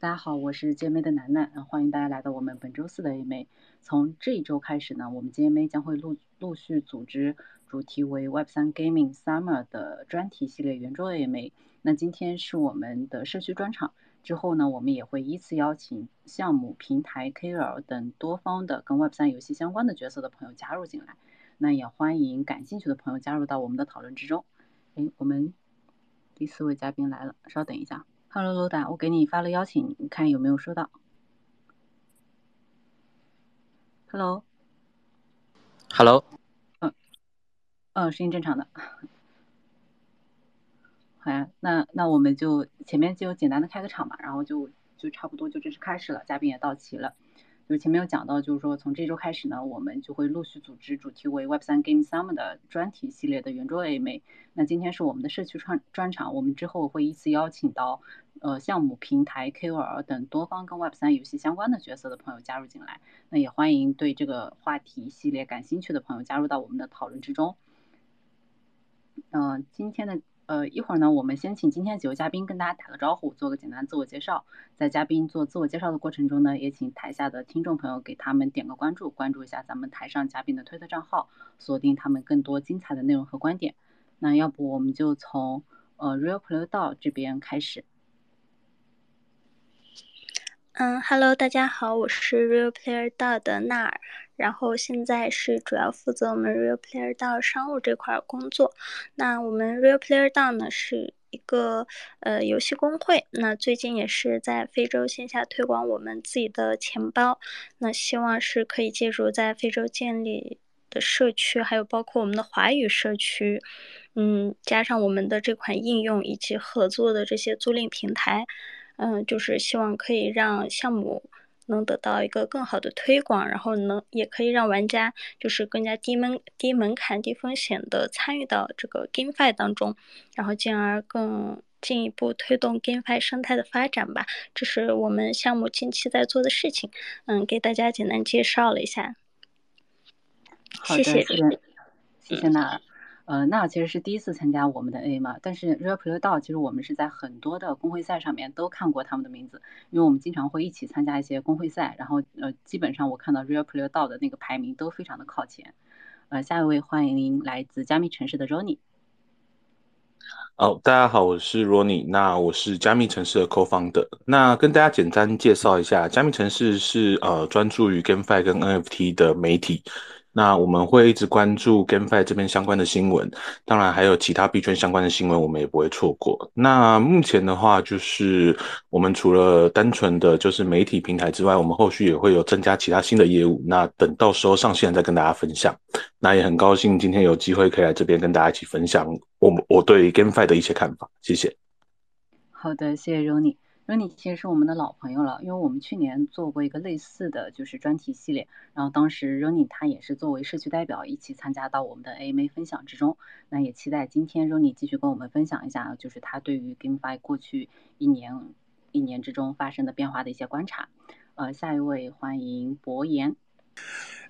大家好，我是 GMA 的楠楠，欢迎大家来到我们本周四的 AMA。从这一周开始呢，我们 GMA 将会陆陆续组织主题为 Web3 Gaming Summer 的专题系列圆桌 AMA。那今天是我们的社区专场，之后呢，我们也会依次邀请项目、平台、KOL 等多方的跟 Web3 游戏相关的角色的朋友加入进来。那也欢迎感兴趣的朋友加入到我们的讨论之中。哎，我们第四位嘉宾来了，稍等一下。Hello，罗达，我给你发了邀请，你看有没有收到？Hello，Hello，嗯，嗯，声音正常的。好呀，那那我们就前面就简单的开个场吧，然后就就差不多就正式开始了，嘉宾也到齐了。就前面有讲到，就是说从这周开始呢，我们就会陆续组织主题为 Web3 Game Summer 的专题系列的圆桌 AMA。那今天是我们的社区专专场，我们之后会依次邀请到呃项目、平台、KOL 等多方跟 Web3 游戏相关的角色的朋友加入进来。那也欢迎对这个话题系列感兴趣的朋友加入到我们的讨论之中。嗯，今天的。呃，一会儿呢，我们先请今天几位嘉宾跟大家打个招呼，做个简单自我介绍。在嘉宾做自我介绍的过程中呢，也请台下的听众朋友给他们点个关注，关注一下咱们台上嘉宾的推特账号，锁定他们更多精彩的内容和观点。那要不我们就从呃 Real Player DAO 这边开始。嗯哈喽大家好，我是 Real Player DAO 的纳尔。然后现在是主要负责我们 Real Player DAO 商务这块工作。那我们 Real Player DAO 呢是一个呃游戏公会，那最近也是在非洲线下推广我们自己的钱包。那希望是可以借助在非洲建立的社区，还有包括我们的华语社区，嗯，加上我们的这款应用以及合作的这些租赁平台，嗯，就是希望可以让项目。能得到一个更好的推广，然后能也可以让玩家就是更加低门低门槛低风险的参与到这个 GameFi 当中，然后进而更进一步推动 GameFi 生态的发展吧。这是我们项目近期在做的事情，嗯，给大家简单介绍了一下。谢谢，谢谢娜尔。呃，那其实是第一次参加我们的 A 嘛，但是 Real Player DAO 其实我们是在很多的公会赛上面都看过他们的名字，因为我们经常会一起参加一些公会赛，然后呃，基本上我看到 Real Player DAO 的那个排名都非常的靠前。呃，下一位欢迎来自加密城市的 Ronnie。哦，大家好，我是 Ronnie，那我是加密城市的 Co-founder。那跟大家简单介绍一下，加密城市是呃专注于 GameFi 跟 NFT 的媒体。那我们会一直关注 GameFi 这边相关的新闻，当然还有其他币圈相关的新闻，我们也不会错过。那目前的话，就是我们除了单纯的就是媒体平台之外，我们后续也会有增加其他新的业务。那等到时候上线再跟大家分享。那也很高兴今天有机会可以来这边跟大家一起分享我我对 GameFi 的一些看法。谢谢。好的，谢谢 Ronnie。R o n n 其实是我们的老朋友了，因为我们去年做过一个类似的就是专题系列，然后当时 r o n n 他也是作为社区代表一起参加到我们的 AMA 分享之中。那也期待今天 r o n n 继续跟我们分享一下，就是他对于 GameFi 过去一年一年之中发生的变化的一些观察。呃，下一位欢迎博言。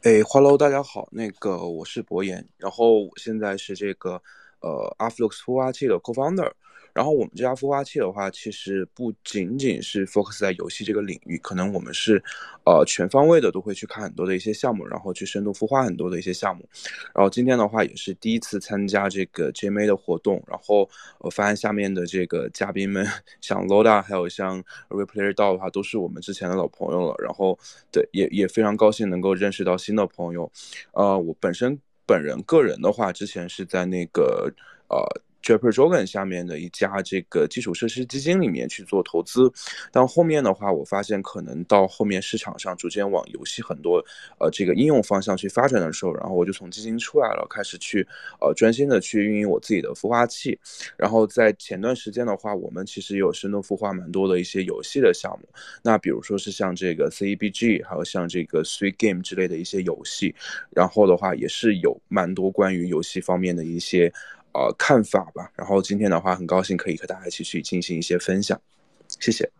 哎，Hello，大家好，那个我是博言，然后我现在是这个呃 Afflux 孵化器的 Co-founder。然后我们这家孵化器的话，其实不仅仅是 focus 在游戏这个领域，可能我们是，呃，全方位的都会去看很多的一些项目，然后去深度孵化很多的一些项目。然后今天的话也是第一次参加这个 JMA 的活动，然后我发现下面的这个嘉宾们，像 Loda 还有像 Replayer DAO 的话，都是我们之前的老朋友了。然后对，也也非常高兴能够认识到新的朋友。呃，我本身本人个人的话，之前是在那个呃。Japer Jogan 下面的一家这个基础设施基金里面去做投资，但后面的话，我发现可能到后面市场上逐渐往游戏很多呃这个应用方向去发展的时候，然后我就从基金出来了，开始去呃专心的去运营我自己的孵化器。然后在前段时间的话，我们其实有深度孵化蛮多的一些游戏的项目，那比如说是像这个 CEBG，还有像这个 Sweet Game 之类的一些游戏，然后的话也是有蛮多关于游戏方面的一些。呃，看法吧。然后今天的话，很高兴可以和大家一起去进行一些分享，谢谢。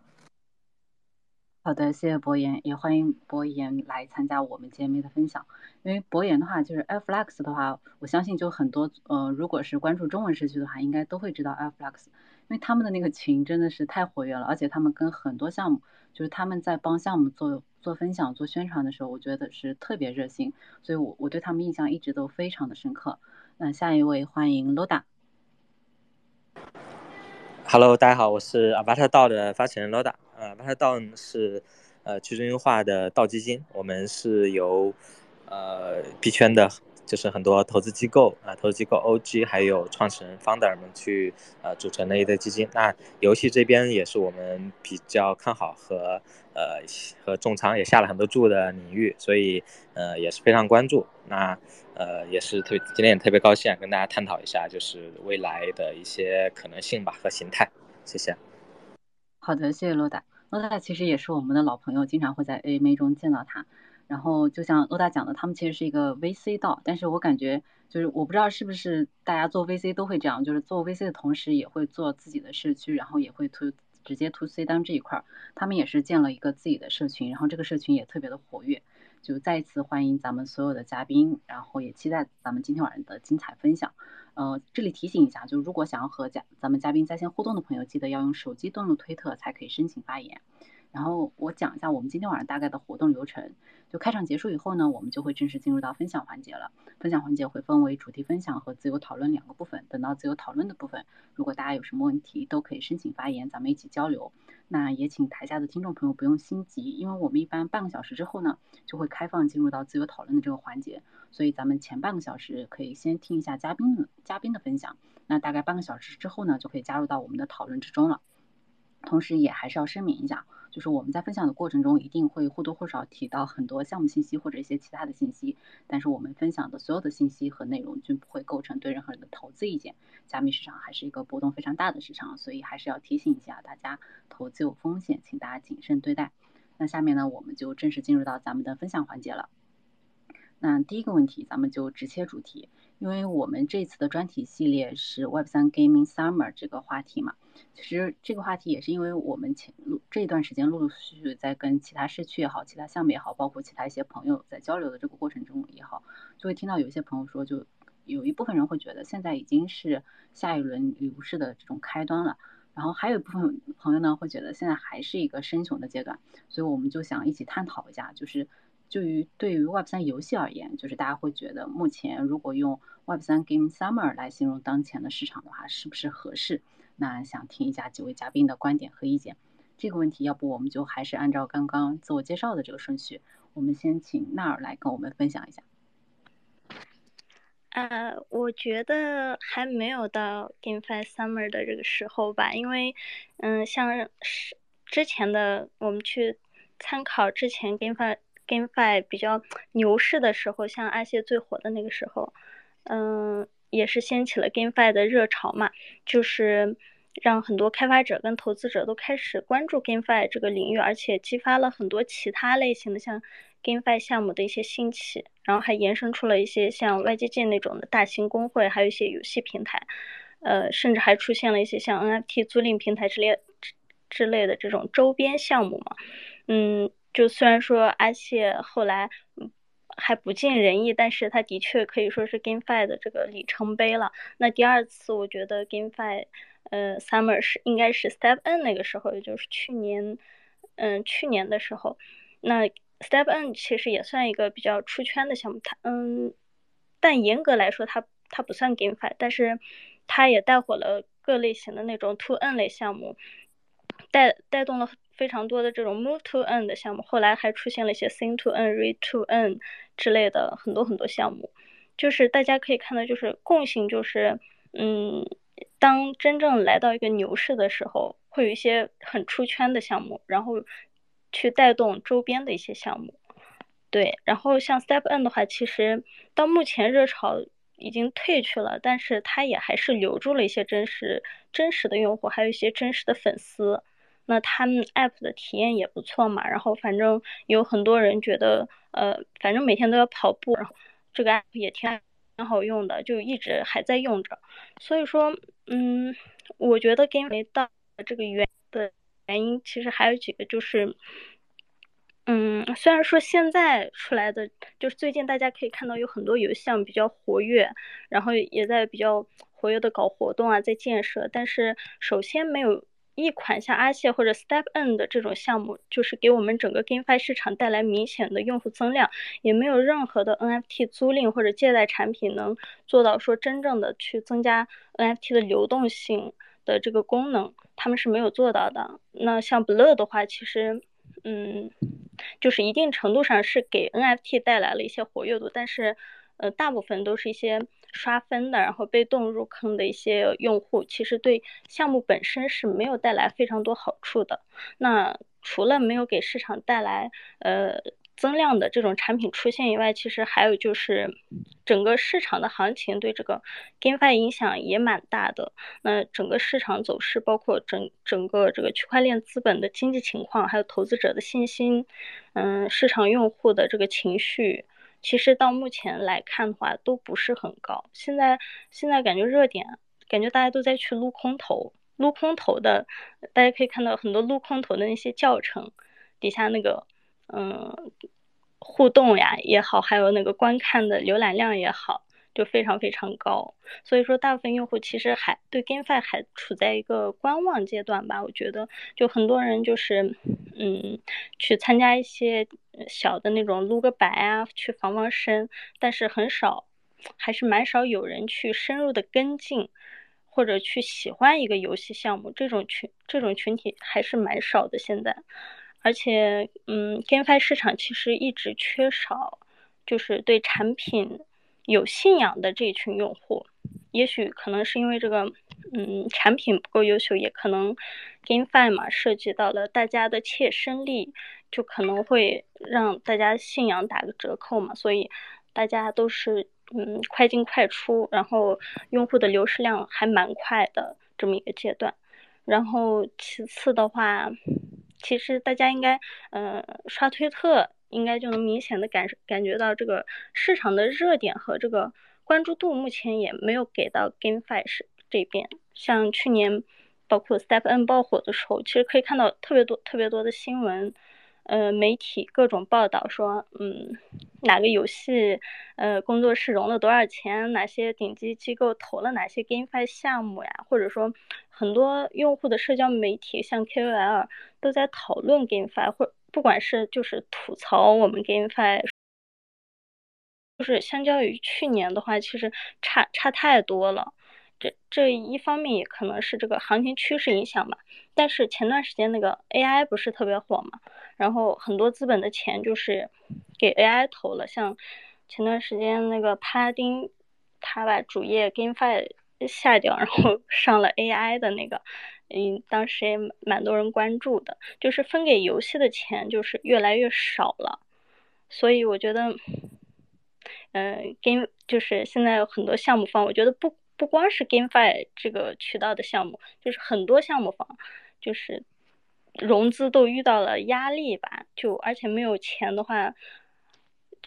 好的，谢谢博言，也欢迎博言来参加我们 GMA 的分享。因为博言的话，就是 Airflux 的话，我相信就很多，呃，如果是关注中文社区的话，应该都会知道 Airflux 因。为他们的那个群真的是太活跃了，而且他们跟很多项目，就是他们在帮项目做做分享、做宣传的时候，我觉得是特别热心，所以我我对他们印象一直都非常的深刻。那下一位欢迎 Loda。Hello，大家好，我是阿巴特道的发起人 Loda。呃，阿巴特道是呃去中心化的道基金，我们是由呃币圈的。就是很多投资机构啊，投资机构 OG 还有创始人 founder 们去呃组成的一个基金。那游戏这边也是我们比较看好和呃和重仓也下了很多注的领域，所以呃也是非常关注。那呃也是特别今天也特别高兴跟大家探讨一下，就是未来的一些可能性吧和形态。谢谢。好的，谢谢罗达。罗达其实也是我们的老朋友，经常会在 AMA 中见到他。然后就像欧大讲的，他们其实是一个 VC 道，但是我感觉就是我不知道是不是大家做 VC 都会这样，就是做 VC 的同时也会做自己的社区，然后也会 to 直接 to C 单这一块儿，他们也是建了一个自己的社群，然后这个社群也特别的活跃。就再一次欢迎咱们所有的嘉宾，然后也期待咱们今天晚上的精彩分享。呃，这里提醒一下，就如果想要和嘉咱们嘉宾在线互动的朋友，记得要用手机登录推特才可以申请发言。然后我讲一下我们今天晚上大概的活动流程。就开场结束以后呢，我们就会正式进入到分享环节了。分享环节会分为主题分享和自由讨论两个部分。等到自由讨论的部分，如果大家有什么问题，都可以申请发言，咱们一起交流。那也请台下的听众朋友不用心急，因为我们一般半个小时之后呢，就会开放进入到自由讨论的这个环节。所以咱们前半个小时可以先听一下嘉宾的嘉宾的分享。那大概半个小时之后呢，就可以加入到我们的讨论之中了。同时也还是要声明一下。就是我们在分享的过程中，一定会或多或少提到很多项目信息或者一些其他的信息，但是我们分享的所有的信息和内容均不会构成对任何人的投资意见。加密市场还是一个波动非常大的市场，所以还是要提醒一下大家，投资有风险，请大家谨慎对待。那下面呢，我们就正式进入到咱们的分享环节了。那第一个问题，咱们就直切主题。因为我们这次的专题系列是 Web 三 Gaming Summer 这个话题嘛，其实这个话题也是因为我们前录这一段时间陆陆续续在跟其他社区也好，其他项目也好，包括其他一些朋友在交流的这个过程中也好，就会听到有一些朋友说，就有一部分人会觉得现在已经是下一轮牛市的这种开端了，然后还有一部分朋友呢会觉得现在还是一个深熊的阶段，所以我们就想一起探讨一下，就是。就于对于 Web 三游戏而言，就是大家会觉得目前如果用 Web 三 Game Summer 来形容当前的市场的话，是不是合适？那想听一下几位嘉宾的观点和意见。这个问题，要不我们就还是按照刚刚自我介绍的这个顺序，我们先请纳尔来跟我们分享一下。呃，我觉得还没有到 GameFi Summer 的这个时候吧，因为，嗯，像是之前的我们去参考之前 GameFi。GameFi 比较牛市的时候，像阿谢最火的那个时候，嗯，也是掀起了 GameFi 的热潮嘛，就是让很多开发者跟投资者都开始关注 GameFi 这个领域，而且激发了很多其他类型的像 GameFi 项目的一些兴起，然后还延伸出了一些像 YGG 那种的大型公会，还有一些游戏平台，呃，甚至还出现了一些像 NFT 租赁平台之类之之类的这种周边项目嘛，嗯。就虽然说阿谢后来嗯还不尽人意，但是他的确可以说是 GameFi 的这个里程碑了。那第二次我觉得 GameFi，呃，Summer 是应该是 Step N 那个时候，也就是去年，嗯，去年的时候。那 Step N 其实也算一个比较出圈的项目，它嗯，但严格来说它它不算 GameFi，但是它也带火了各类型的那种 To N 类项目，带带动了。非常多的这种 move to n 的项目，后来还出现了一些 sing to n、read to n 之类的很多很多项目，就是大家可以看到，就是共性就是，嗯，当真正来到一个牛市的时候，会有一些很出圈的项目，然后去带动周边的一些项目。对，然后像 step n 的话，其实到目前热潮已经退去了，但是它也还是留住了一些真实真实的用户，还有一些真实的粉丝。那他们 app 的体验也不错嘛，然后反正有很多人觉得，呃，反正每天都要跑步，然后这个 app 也挺挺好用的，就一直还在用着。所以说，嗯，我觉得 game 没到这个原的原因，其实还有几个就是，嗯，虽然说现在出来的就是最近大家可以看到有很多游戏比较活跃，然后也在比较活跃的搞活动啊，在建设，但是首先没有一款像阿谢或者 Step N 的这种项目，就是给我们整个 GameFi 市场带来明显的用户增量，也没有任何的 NFT 租赁或者借贷产品能做到说真正的去增加 NFT 的流动性的这个功能，他们是没有做到的。那像 Blur 的话，其实。嗯，就是一定程度上是给 NFT 带来了一些活跃度，但是，呃，大部分都是一些刷分的，然后被动入坑的一些用户，其实对项目本身是没有带来非常多好处的。那除了没有给市场带来，呃。增量的这种产品出现以外，其实还有就是整个市场的行情对这个 GameFi 影响也蛮大的。那整个市场走势，包括整整个这个区块链资本的经济情况，还有投资者的信心，嗯，市场用户的这个情绪，其实到目前来看的话都不是很高。现在现在感觉热点，感觉大家都在去撸空投，撸空投的，大家可以看到很多撸空投的那些教程底下那个。嗯，互动呀也好，还有那个观看的浏览量也好，就非常非常高。所以说，大部分用户其实还对 GameFi 还处在一个观望阶段吧。我觉得，就很多人就是，嗯，去参加一些小的那种撸个白啊，去防防身，但是很少，还是蛮少有人去深入的跟进，或者去喜欢一个游戏项目。这种群这种群体还是蛮少的。现在。而且，嗯，GameFi 市场其实一直缺少，就是对产品有信仰的这群用户。也许可能是因为这个，嗯，产品不够优秀，也可能 GameFi 嘛涉及到了大家的切身利益，就可能会让大家信仰打个折扣嘛。所以大家都是，嗯，快进快出，然后用户的流失量还蛮快的这么一个阶段。然后其次的话。其实大家应该，呃，刷推特应该就能明显的感感觉到这个市场的热点和这个关注度，目前也没有给到 GameFi 是这边。像去年，包括 Step N 爆火的时候，其实可以看到特别多、特别多的新闻。呃，媒体各种报道说，嗯，哪个游戏，呃，工作室融了多少钱？哪些顶级机构投了哪些 GameFi 项目呀？或者说，很多用户的社交媒体，像 KOL 都在讨论 GameFi，或不管是就是吐槽我们 GameFi，就是相较于去年的话，其实差差太多了。这这一方面也可能是这个行情趋势影响吧。但是前段时间那个 AI 不是特别火嘛，然后很多资本的钱就是给 AI 投了。像前段时间那个帕拉丁，他把主页 GameFi 下掉，然后 上了 AI 的那个，嗯，当时也蛮多人关注的。就是分给游戏的钱就是越来越少了，所以我觉得，嗯，Game 就是现在有很多项目方，我觉得不。不光是 GameFi 这个渠道的项目，就是很多项目方，就是融资都遇到了压力吧。就而且没有钱的话，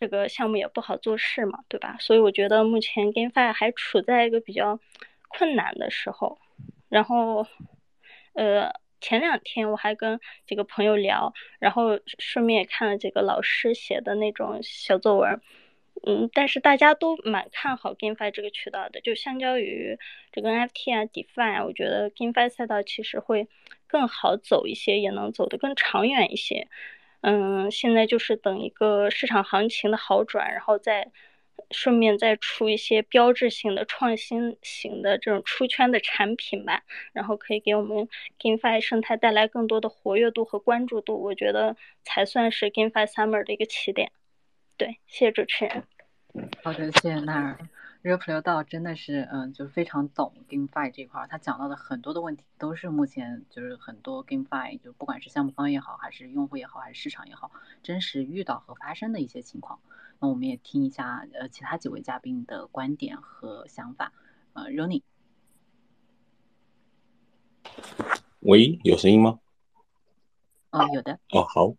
这个项目也不好做事嘛，对吧？所以我觉得目前 GameFi 还处在一个比较困难的时候。然后，呃，前两天我还跟几个朋友聊，然后顺便也看了几个老师写的那种小作文。嗯，但是大家都蛮看好 GameFi 这个渠道的，就相较于这个 NFT 啊、DeFi 啊，我觉得 GameFi 赛道其实会更好走一些，也能走得更长远一些。嗯，现在就是等一个市场行情的好转，然后再顺便再出一些标志性的创新型的这种出圈的产品吧，然后可以给我们 GameFi 生态带来更多的活跃度和关注度，我觉得才算是 GameFi Summer 的一个起点。对，谢谢主持人。好的，谢谢奈尔。Real Player 道真的是，嗯，就是非常懂 GameFi 这块儿，他讲到的很多的问题都是目前就是很多 GameFi 就不管是项目方也好，还是用户也好，还是市场也好，真实遇到和发生的一些情况。那我们也听一下，呃，其他几位嘉宾的观点和想法。呃 r o n n i e。喂，有声音吗？哦，有的哦，好，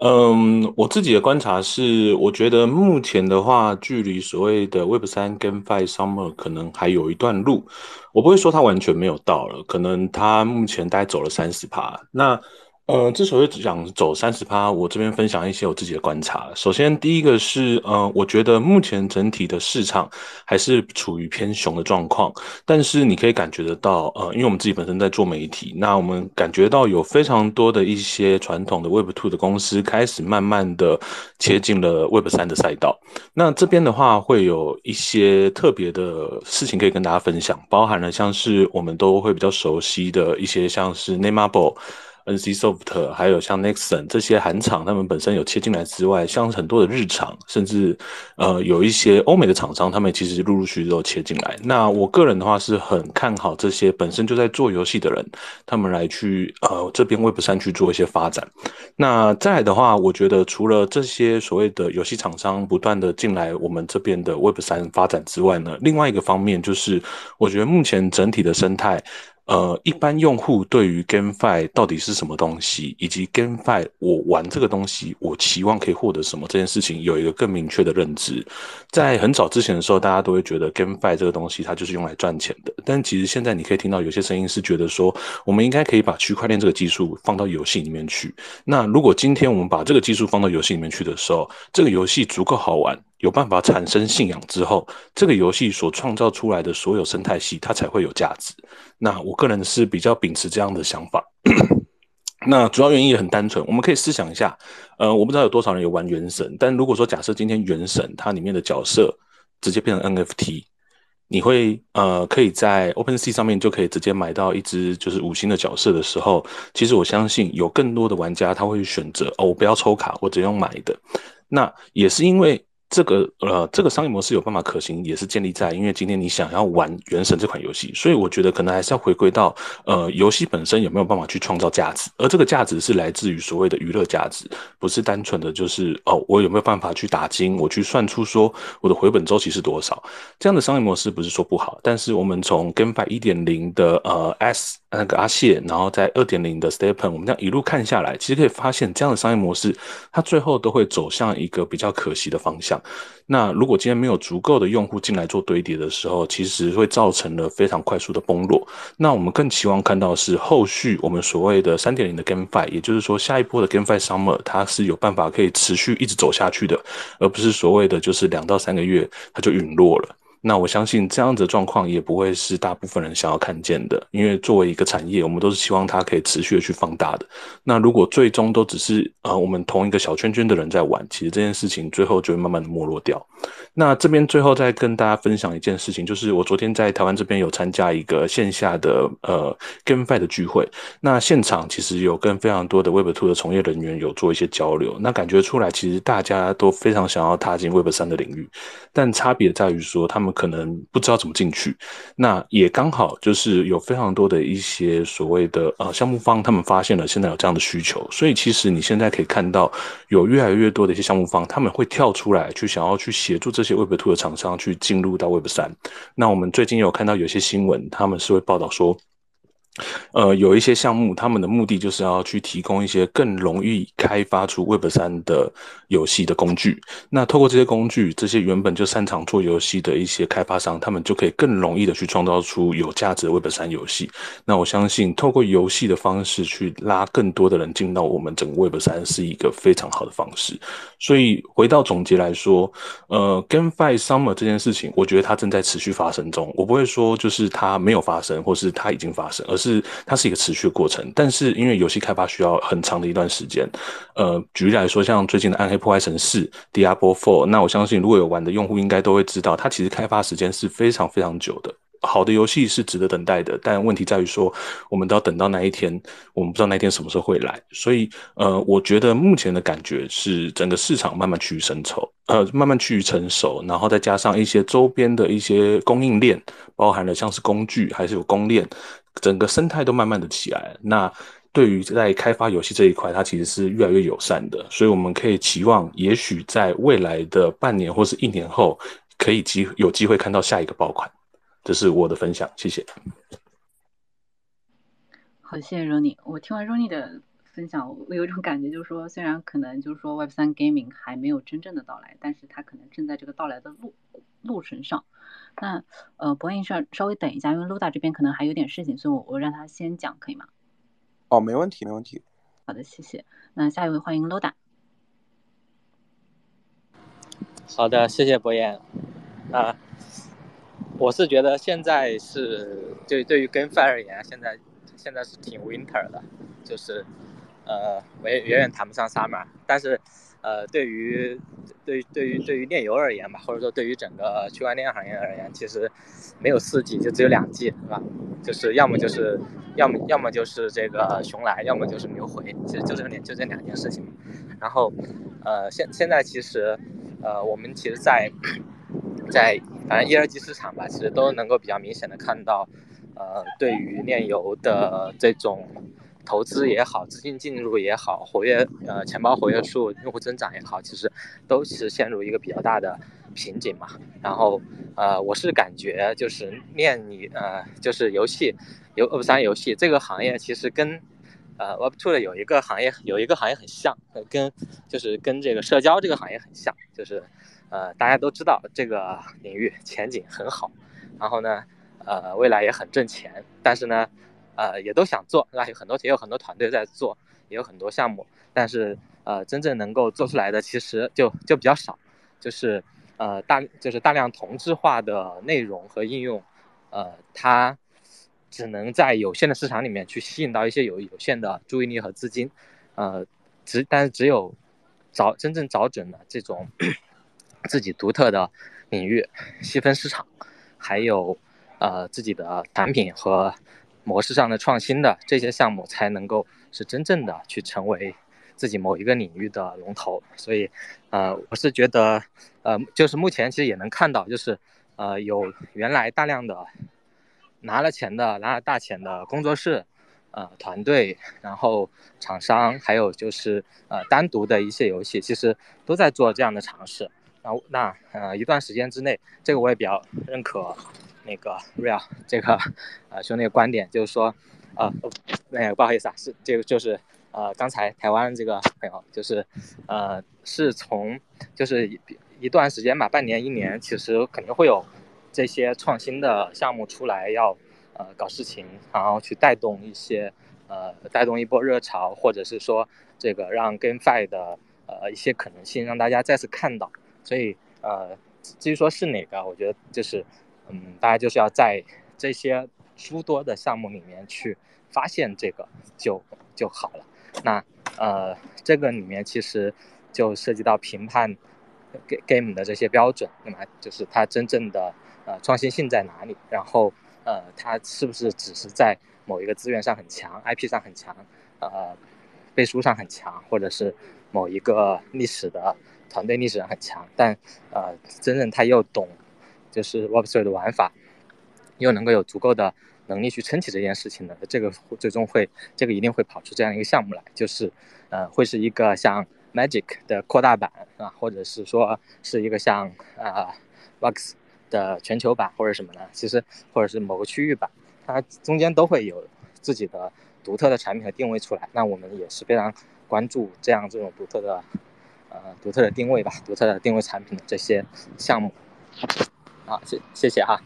嗯，我自己的观察是，我觉得目前的话，距离所谓的 Web 三跟 Five Summer 可能还有一段路。我不会说它完全没有到了，可能它目前大概走了三十趴。那呃，之所以讲走三十趴，我这边分享一些我自己的观察。首先，第一个是，呃，我觉得目前整体的市场还是处于偏熊的状况。但是你可以感觉得到，呃，因为我们自己本身在做媒体，那我们感觉到有非常多的一些传统的 Web Two 的公司开始慢慢的切进了 Web 三的赛道。那这边的话，会有一些特别的事情可以跟大家分享，包含了像是我们都会比较熟悉的一些，像是 Nameable。NCSoft 还有像 Nexon 这些韩厂，他们本身有切进来之外，像很多的日厂，甚至呃有一些欧美的厂商，他们其实陆陆续续都切进来。那我个人的话是很看好这些本身就在做游戏的人，他们来去呃这边 Web 三去做一些发展。那再的话，我觉得除了这些所谓的游戏厂商不断的进来我们这边的 Web 三发展之外呢，另外一个方面就是，我觉得目前整体的生态。呃，一般用户对于 GameFi 到底是什么东西，以及 GameFi 我玩这个东西，我期望可以获得什么这件事情，有一个更明确的认知。在很早之前的时候，大家都会觉得 GameFi 这个东西它就是用来赚钱的。但其实现在你可以听到有些声音是觉得说，我们应该可以把区块链这个技术放到游戏里面去。那如果今天我们把这个技术放到游戏里面去的时候，这个游戏足够好玩。有办法产生信仰之后，这个游戏所创造出来的所有生态系，它才会有价值。那我个人是比较秉持这样的想法。那主要原因也很单纯，我们可以思想一下，呃，我不知道有多少人有玩原神，但如果说假设今天原神它里面的角色直接变成 NFT，你会呃可以在 OpenSea 上面就可以直接买到一只就是五星的角色的时候，其实我相信有更多的玩家他会选择哦，我不要抽卡，我只用买的。那也是因为。这个呃，这个商业模式有办法可行，也是建立在因为今天你想要玩《原神》这款游戏，所以我觉得可能还是要回归到呃，游戏本身有没有办法去创造价值，而这个价值是来自于所谓的娱乐价值，不是单纯的就是哦，我有没有办法去打金，我去算出说我的回本周期是多少？这样的商业模式不是说不好，但是我们从 GameFi 一点零的呃 S 那个阿谢，然后在二点零的 Stepen，我们这样一路看下来，其实可以发现这样的商业模式，它最后都会走向一个比较可惜的方向。那如果今天没有足够的用户进来做堆叠的时候，其实会造成了非常快速的崩落。那我们更期望看到是后续我们所谓的三点零的 GameFi，也就是说下一波的 GameFi Summer，它是有办法可以持续一直走下去的，而不是所谓的就是两到三个月它就陨落了。那我相信这样子的状况也不会是大部分人想要看见的，因为作为一个产业，我们都是希望它可以持续的去放大的。那如果最终都只是呃我们同一个小圈圈的人在玩，其实这件事情最后就会慢慢的没落掉。那这边最后再跟大家分享一件事情，就是我昨天在台湾这边有参加一个线下的呃 GameFi 的聚会，那现场其实有跟非常多的 Web Two 的从业人员有做一些交流，那感觉出来其实大家都非常想要踏进 Web 三的领域，但差别在于说他们。可能不知道怎么进去，那也刚好就是有非常多的一些所谓的呃项目方，他们发现了现在有这样的需求，所以其实你现在可以看到有越来越多的一些项目方，他们会跳出来去想要去协助这些 Web Two 的厂商去进入到 Web 三。那我们最近有看到有些新闻，他们是会报道说。呃，有一些项目，他们的目的就是要去提供一些更容易开发出 Web 三的游戏的工具。那透过这些工具，这些原本就擅长做游戏的一些开发商，他们就可以更容易的去创造出有价值的 Web 三游戏。那我相信，透过游戏的方式去拉更多的人进到我们整个 Web 三，是一个非常好的方式。所以回到总结来说，呃，GameFi Summer 这件事情，我觉得它正在持续发生中。我不会说就是它没有发生，或是它已经发生，而是。是，它是一个持续的过程，但是因为游戏开发需要很长的一段时间，呃，举例来说，像最近的《暗黑破坏神四》（Diablo Four），那我相信如果有玩的用户应该都会知道，它其实开发时间是非常非常久的。好的游戏是值得等待的，但问题在于说，我们都要等到那一天，我们不知道那一天什么时候会来。所以，呃，我觉得目前的感觉是整个市场慢慢趋于成熟，呃，慢慢趋于成熟，然后再加上一些周边的一些供应链，包含了像是工具还是有供链。整个生态都慢慢的起来，那对于在开发游戏这一块，它其实是越来越友善的，所以我们可以期望，也许在未来的半年或是一年后，可以机有机会看到下一个爆款。这是我的分享，谢谢。好，谢谢 Rony。我听完 Rony 的分享，我有一种感觉，就是说，虽然可能就是说 Web 三 Gaming 还没有真正的到来，但是它可能正在这个到来的路路程上。那呃，博彦稍稍微等一下，因为 Luda 这边可能还有点事情，所以我我让他先讲，可以吗？哦，没问题，没问题。好的，谢谢。那下一位欢迎 Loda。好的，谢谢博彦。啊，我是觉得现在是对对于 GameFi 而言，现在现在是挺 Winter 的，就是呃，我也远远谈不上 Summer，但是呃，对于对对于对于炼油而言吧，或者说对于整个区块链行业而言，其实没有四季，就只有两季，是吧？就是要么就是要么要么就是这个熊来，要么就是牛回，其实就这两就这两件事情。然后呃，现现在其实呃，我们其实，在在反正一二级市场吧，其实都能够比较明显的看到，呃，对于炼油的这种投资也好，资金进入也好，活跃呃钱包活跃数、用户增长也好，其实都是陷入一个比较大的瓶颈嘛。然后呃，我是感觉就是面你呃就是游戏游 Web 三游戏这个行业其实跟呃 Web two 的有一个行业有一个行业很像，跟就是跟这个社交这个行业很像，就是。呃，大家都知道这个领域前景很好，然后呢，呃，未来也很挣钱，但是呢，呃，也都想做，那？有很多也有很多团队在做，也有很多项目，但是呃，真正能够做出来的其实就就比较少，就是呃大就是大量同质化的内容和应用，呃，它只能在有限的市场里面去吸引到一些有有限的注意力和资金，呃，只但是只有找真正找准了这种。自己独特的领域，细分市场，还有呃自己的产品和模式上的创新的这些项目，才能够是真正的去成为自己某一个领域的龙头。所以，呃，我是觉得，呃，就是目前其实也能看到，就是呃有原来大量的拿了钱的、拿了大钱的工作室、呃团队，然后厂商，还有就是呃单独的一些游戏，其实都在做这样的尝试。那那呃一段时间之内，这个我也比较认可，那个 real 这个呃兄弟的观点，就是说，呃，那个不好意思啊，是这个就是呃刚才台湾这个朋友就是呃是从就是一一段时间吧，半年一年，其实肯定会有这些创新的项目出来，要呃搞事情，然后去带动一些呃带动一波热潮，或者是说这个让 GameFi 的呃一些可能性让大家再次看到。所以，呃，至于说是哪个，我觉得就是，嗯，大家就是要在这些诸多的项目里面去发现这个就就好了。那，呃，这个里面其实就涉及到评判 game 的这些标准，那么就是它真正的呃创新性在哪里？然后，呃，它是不是只是在某一个资源上很强，IP 上很强，呃，背书上很强，或者是某一个历史的。团队历史上很强，但呃，真正他又懂，就是 Web3 的玩法，又能够有足够的能力去撑起这件事情的，这个最终会，这个一定会跑出这样一个项目来，就是呃，会是一个像 Magic 的扩大版啊，或者是说是一个像啊 Box 的全球版或者什么呢？其实或者是某个区域版，它中间都会有自己的独特的产品和定位出来。那我们也是非常关注这样这种独特的。呃，独特的定位吧，独特的定位产品的这些项目，好，谢谢谢哈。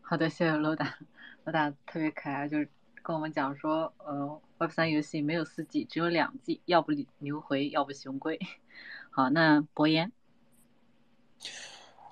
好的，谢谢罗达，罗达特别可爱，就是跟我们讲说，呃，Web 三游戏没有四季，只有两季，要不牛回，要不熊归。好，那博言。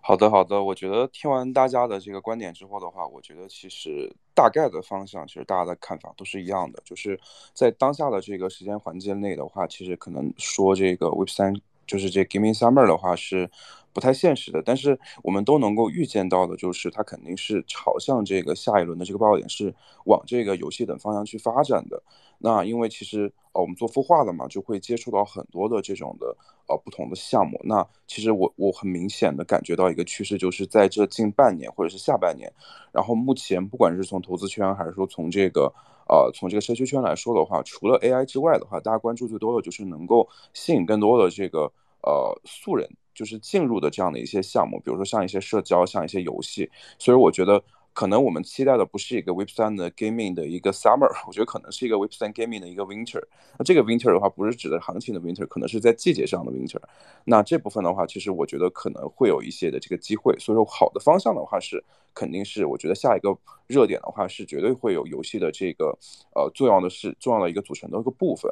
好的，好的。我觉得听完大家的这个观点之后的话，我觉得其实大概的方向，其实大家的看法都是一样的。就是在当下的这个时间环境内的话，其实可能说这个 Web 三，就是这 Gaming Summer 的话是不太现实的。但是我们都能够预见到的，就是它肯定是朝向这个下一轮的这个爆点，是往这个游戏等方向去发展的。那因为其实呃我们做孵化的嘛，就会接触到很多的这种的呃不同的项目。那其实我我很明显的感觉到一个趋势，就是在这近半年或者是下半年，然后目前不管是从投资圈还是说从这个呃从这个社区圈来说的话，除了 AI 之外的话，大家关注最多的就是能够吸引更多的这个呃素人，就是进入的这样的一些项目，比如说像一些社交，像一些游戏。所以我觉得。可能我们期待的不是一个 Web 三的 gaming 的一个 summer，我觉得可能是一个 Web 三 gaming 的一个 winter。那这个 winter 的话，不是指的行情的 winter，可能是在季节上的 winter。那这部分的话，其实我觉得可能会有一些的这个机会。所以说，好的方向的话是肯定是，我觉得下一个热点的话是绝对会有游戏的这个呃重要的是重要的一个组成的一个部分。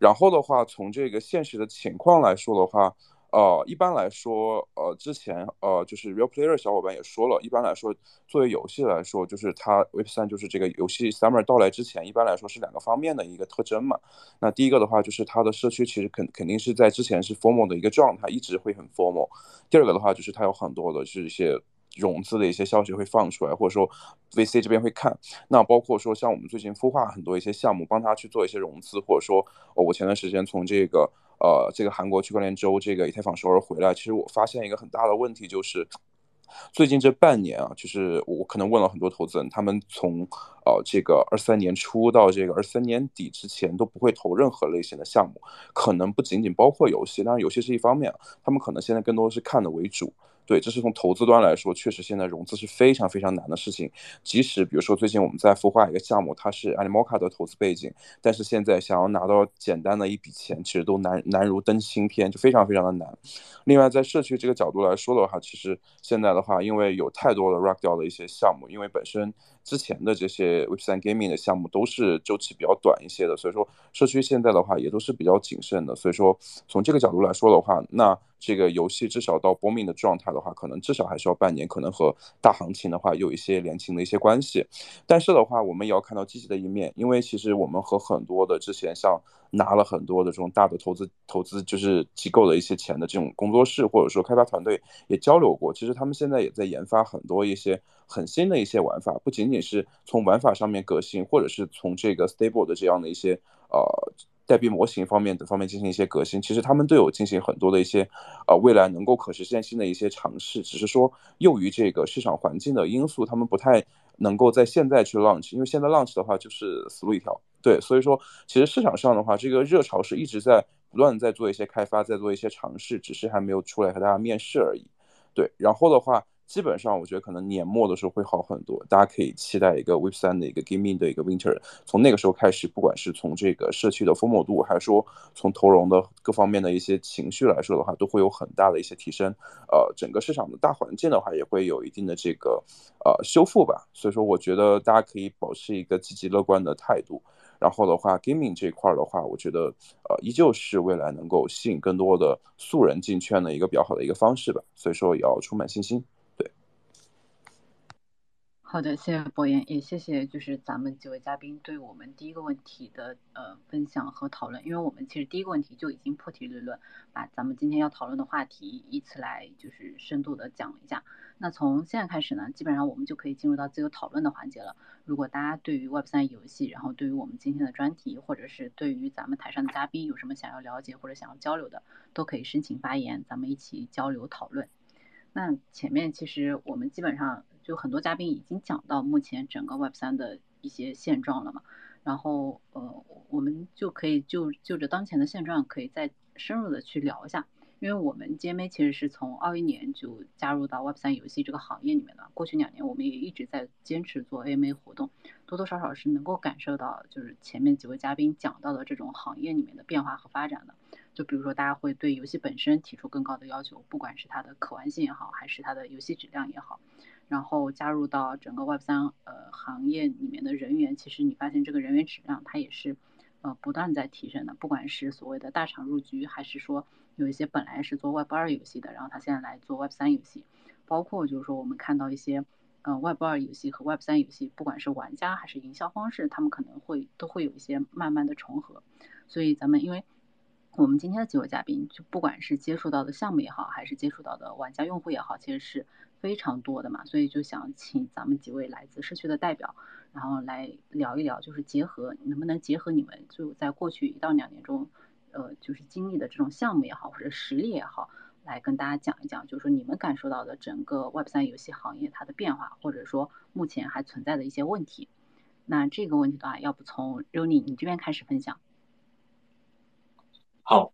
然后的话，从这个现实的情况来说的话。呃，一般来说，呃，之前呃，就是 Real Player 小伙伴也说了，一般来说，作为游戏来说，就是它 Web 三就是这个游戏 Summer 到来之前，一般来说是两个方面的一个特征嘛。那第一个的话，就是它的社区其实肯肯定是在之前是 Formal 的一个状态，一直会很 Formal。第二个的话，就是它有很多的是一些融资的一些消息会放出来，或者说 VC 这边会看。那包括说像我们最近孵化很多一些项目，帮他去做一些融资，或者说，哦我前段时间从这个。呃，这个韩国区块链周这个以太坊首尔回来，其实我发现一个很大的问题，就是最近这半年啊，就是我可能问了很多投资人，他们从呃这个二三年初到这个二三年底之前都不会投任何类型的项目，可能不仅仅包括游戏，当然游戏是一方面，他们可能现在更多的是看的为主。对，这是从投资端来说，确实现在融资是非常非常难的事情。即使比如说最近我们在孵化一个项目，它是 Animoca 的投资背景，但是现在想要拿到简单的一笔钱，其实都难难如登青天，就非常非常的难。另外，在社区这个角度来说的话，其实现在的话，因为有太多的 r o c k 掉的一些项目，因为本身之前的这些 Web3 Gaming 的项目都是周期比较短一些的，所以说社区现在的话也都是比较谨慎的。所以说从这个角度来说的话，那。这个游戏至少到波命的状态的话，可能至少还需要半年，可能和大行情的话有一些连情的一些关系。但是的话，我们也要看到积极的一面，因为其实我们和很多的之前像拿了很多的这种大的投资投资就是机构的一些钱的这种工作室或者说开发团队也交流过，其实他们现在也在研发很多一些很新的一些玩法，不仅仅是从玩法上面革新，或者是从这个 stable 的这样的一些呃。代币模型方面等方面进行一些革新，其实他们都有进行很多的一些，呃，未来能够可实现性的一些尝试，只是说由于这个市场环境的因素，他们不太能够在现在去 launch，因为现在 launch 的话就是死路一条。对，所以说其实市场上的话，这个热潮是一直在不断在做一些开发，在做一些尝试，只是还没有出来和大家面试而已。对，然后的话。基本上，我觉得可能年末的时候会好很多，大家可以期待一个 Web 三的一个 Gaming 的一个 Winter。从那个时候开始，不管是从这个社区的丰满度，还是说从投融的各方面的一些情绪来说的话，都会有很大的一些提升。呃，整个市场的大环境的话，也会有一定的这个呃修复吧。所以说，我觉得大家可以保持一个积极乐观的态度。然后的话，Gaming 这块的话，我觉得呃依旧是未来能够吸引更多的素人进圈的一个比较好的一个方式吧。所以说，也要充满信心。好的，谢谢博言，也谢谢就是咱们几位嘉宾对我们第一个问题的呃分享和讨论，因为我们其实第一个问题就已经破题立论，把咱们今天要讨论的话题依次来就是深度的讲一下。那从现在开始呢，基本上我们就可以进入到自由讨论的环节了。如果大家对于 Web 三游戏，然后对于我们今天的专题，或者是对于咱们台上的嘉宾有什么想要了解或者想要交流的，都可以申请发言，咱们一起交流讨论。那前面其实我们基本上。就很多嘉宾已经讲到目前整个 Web 三的一些现状了嘛，然后呃，我们就可以就就着当前的现状，可以再深入的去聊一下。因为我们 GMA 其实是从二一年就加入到 Web 三游戏这个行业里面的，过去两年我们也一直在坚持做 AMA 活动，多多少少是能够感受到，就是前面几位嘉宾讲到的这种行业里面的变化和发展的。就比如说，大家会对游戏本身提出更高的要求，不管是它的可玩性也好，还是它的游戏质量也好。然后加入到整个 Web 三呃行业里面的人员，其实你发现这个人员质量它也是呃不断在提升的。不管是所谓的大厂入局，还是说有一些本来是做 Web 二游戏的，然后他现在来做 Web 三游戏，包括就是说我们看到一些嗯 Web 二游戏和 Web 三游戏，不管是玩家还是营销方式，他们可能会都会有一些慢慢的重合。所以咱们因为我们今天的几位嘉宾，就不管是接触到的项目也好，还是接触到的玩家用户也好，其实是。非常多的嘛，所以就想请咱们几位来自社区的代表，然后来聊一聊，就是结合能不能结合你们就在过去一到两年中，呃，就是经历的这种项目也好，或者实例也好，来跟大家讲一讲，就是说你们感受到的整个 Web 三游戏行业它的变化，或者说目前还存在的一些问题。那这个问题的话，要不从 Rony 你这边开始分享？好。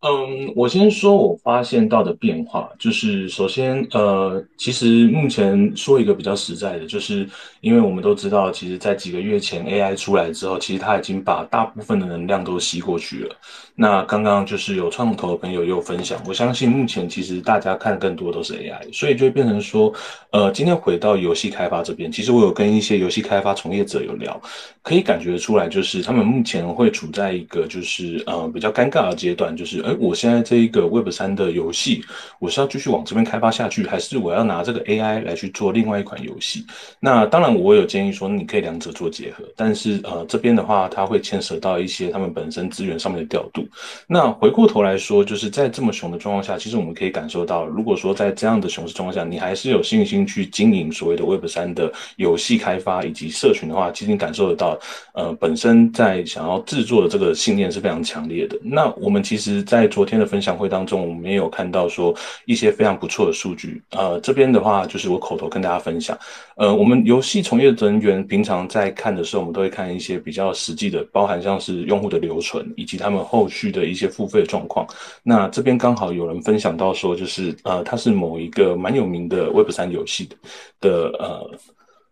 嗯，我先说，我发现到的变化，就是首先，呃，其实目前说一个比较实在的，就是因为我们都知道，其实，在几个月前 AI 出来之后，其实它已经把大部分的能量都吸过去了。那刚刚就是有创投的朋友又分享，我相信目前其实大家看更多都是 AI，所以就会变成说，呃，今天回到游戏开发这边，其实我有跟一些游戏开发从业者有聊，可以感觉出来，就是他们目前会处在一个就是呃比较尴尬的阶段，就是。哎，我现在这一个 Web 三的游戏，我是要继续往这边开发下去，还是我要拿这个 AI 来去做另外一款游戏？那当然，我有建议说，你可以两者做结合。但是，呃，这边的话，它会牵涉到一些他们本身资源上面的调度。那回过头来说，就是在这么熊的状况下，其实我们可以感受到，如果说在这样的熊市状况下，你还是有信心去经营所谓的 Web 三的游戏开发以及社群的话，其实你感受得到，呃，本身在想要制作的这个信念是非常强烈的。那我们其实，在在昨天的分享会当中，我们也有看到说一些非常不错的数据。呃，这边的话就是我口头跟大家分享。呃，我们游戏从业人员平常在看的时候，我们都会看一些比较实际的，包含像是用户的留存以及他们后续的一些付费状况。那这边刚好有人分享到说，就是呃，它是某一个蛮有名的 Web 三游戏的的呃。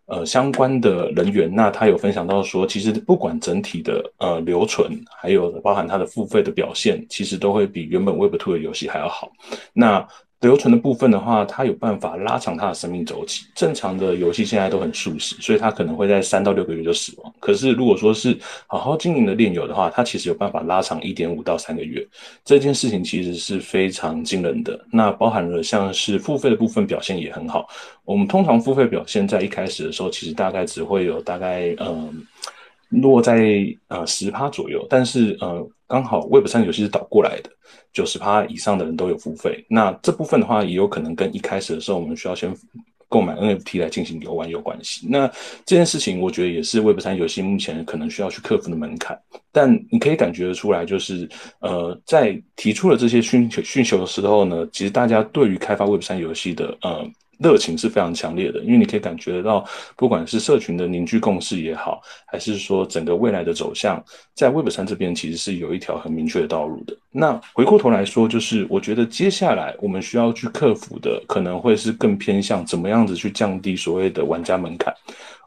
呃，相关的人员，那他有分享到说，其实不管整体的呃留存，还有包含它的付费的表现，其实都会比原本 Web Two 的游戏还要好。那留存的部分的话，它有办法拉长它的生命周期。正常的游戏现在都很速食，所以它可能会在三到六个月就死亡。可是如果说是好好经营的炼友的话，它其实有办法拉长一点五到三个月。这件事情其实是非常惊人的。那包含了像是付费的部分表现也很好。我们通常付费表现在一开始的时候，其实大概只会有大概嗯落在呃十趴左右，但是呃刚好 Web 三游戏是倒过来的。九十趴以上的人都有付费，那这部分的话也有可能跟一开始的时候我们需要先购买 NFT 来进行游玩有关系。那这件事情我觉得也是 Web 三游戏目前可能需要去克服的门槛。但你可以感觉得出来，就是呃在提出了这些需求需求的时候呢，其实大家对于开发 Web 三游戏的呃。热情是非常强烈的，因为你可以感觉得到，不管是社群的凝聚共识也好，还是说整个未来的走向，在 Web 三这边其实是有一条很明确的道路的。那回过头来说，就是我觉得接下来我们需要去克服的，可能会是更偏向怎么样子去降低所谓的玩家门槛。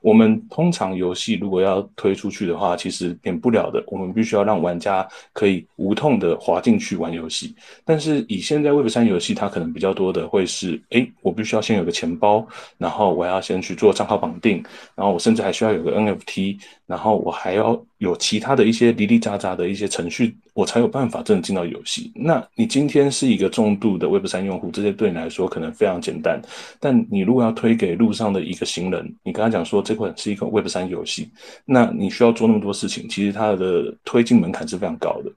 我们通常游戏如果要推出去的话，其实免不了的，我们必须要让玩家可以无痛的滑进去玩游戏。但是以现在 Web 三游戏，它可能比较多的会是，哎，我必须要先有个钱包，然后我要先去做账号绑定，然后我甚至还需要有个 NFT。然后我还要有其他的一些零零杂杂的一些程序，我才有办法真的进到游戏。那你今天是一个重度的 Web 三用户，这些对你来说可能非常简单。但你如果要推给路上的一个行人，你跟他讲说这款是一个 Web 三游戏，那你需要做那么多事情，其实它的推进门槛是非常高的。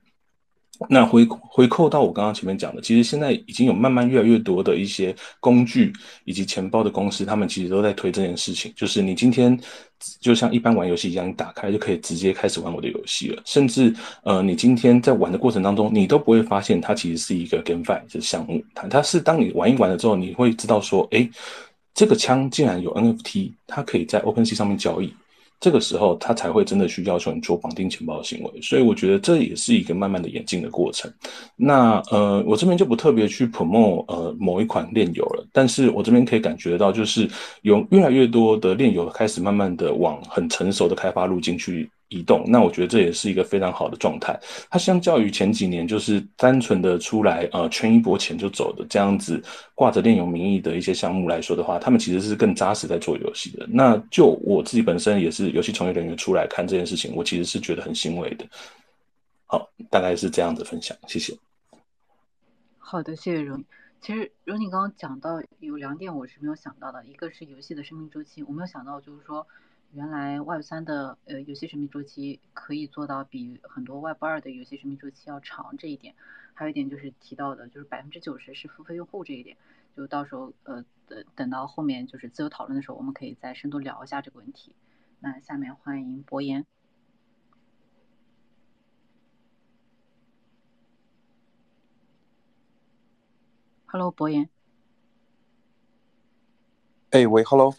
那回回扣到我刚刚前面讲的，其实现在已经有慢慢越来越多的一些工具以及钱包的公司，他们其实都在推这件事情。就是你今天就像一般玩游戏一样，你打开就可以直接开始玩我的游戏了。甚至呃，你今天在玩的过程当中，你都不会发现它其实是一个 GameFi 的项目。它它是当你玩一玩了之后，你会知道说，哎，这个枪竟然有 NFT，它可以在 OpenSea 上面交易。这个时候，他才会真的去要求你做绑定钱包的行为，所以我觉得这也是一个慢慢的演进的过程。那呃，我这边就不特别去 promote 呃某一款链游了，但是我这边可以感觉到，就是有越来越多的链游开始慢慢的往很成熟的开发路径去。移动，那我觉得这也是一个非常好的状态。它相较于前几年，就是单纯的出来呃圈一波钱就走的这样子，挂着链游名义的一些项目来说的话，他们其实是更扎实在做游戏的。那就我自己本身也是游戏从业人员出来看这件事情，我其实是觉得很欣慰的。好，大概是这样子分享，谢谢。好的，谢谢荣。其实荣你刚刚讲到有两点我是没有想到的，一个是游戏的生命周期，我没有想到就是说。原来 Web 三的呃游戏生命周期可以做到比很多 Web 二的游戏生命周期要长这一点，还有一点就是提到的，就是百分之九十是付费用户这一点，就到时候呃等等到后面就是自由讨论的时候，我们可以再深度聊一下这个问题。那下面欢迎博言。Hello，博言。哎喂，Hello。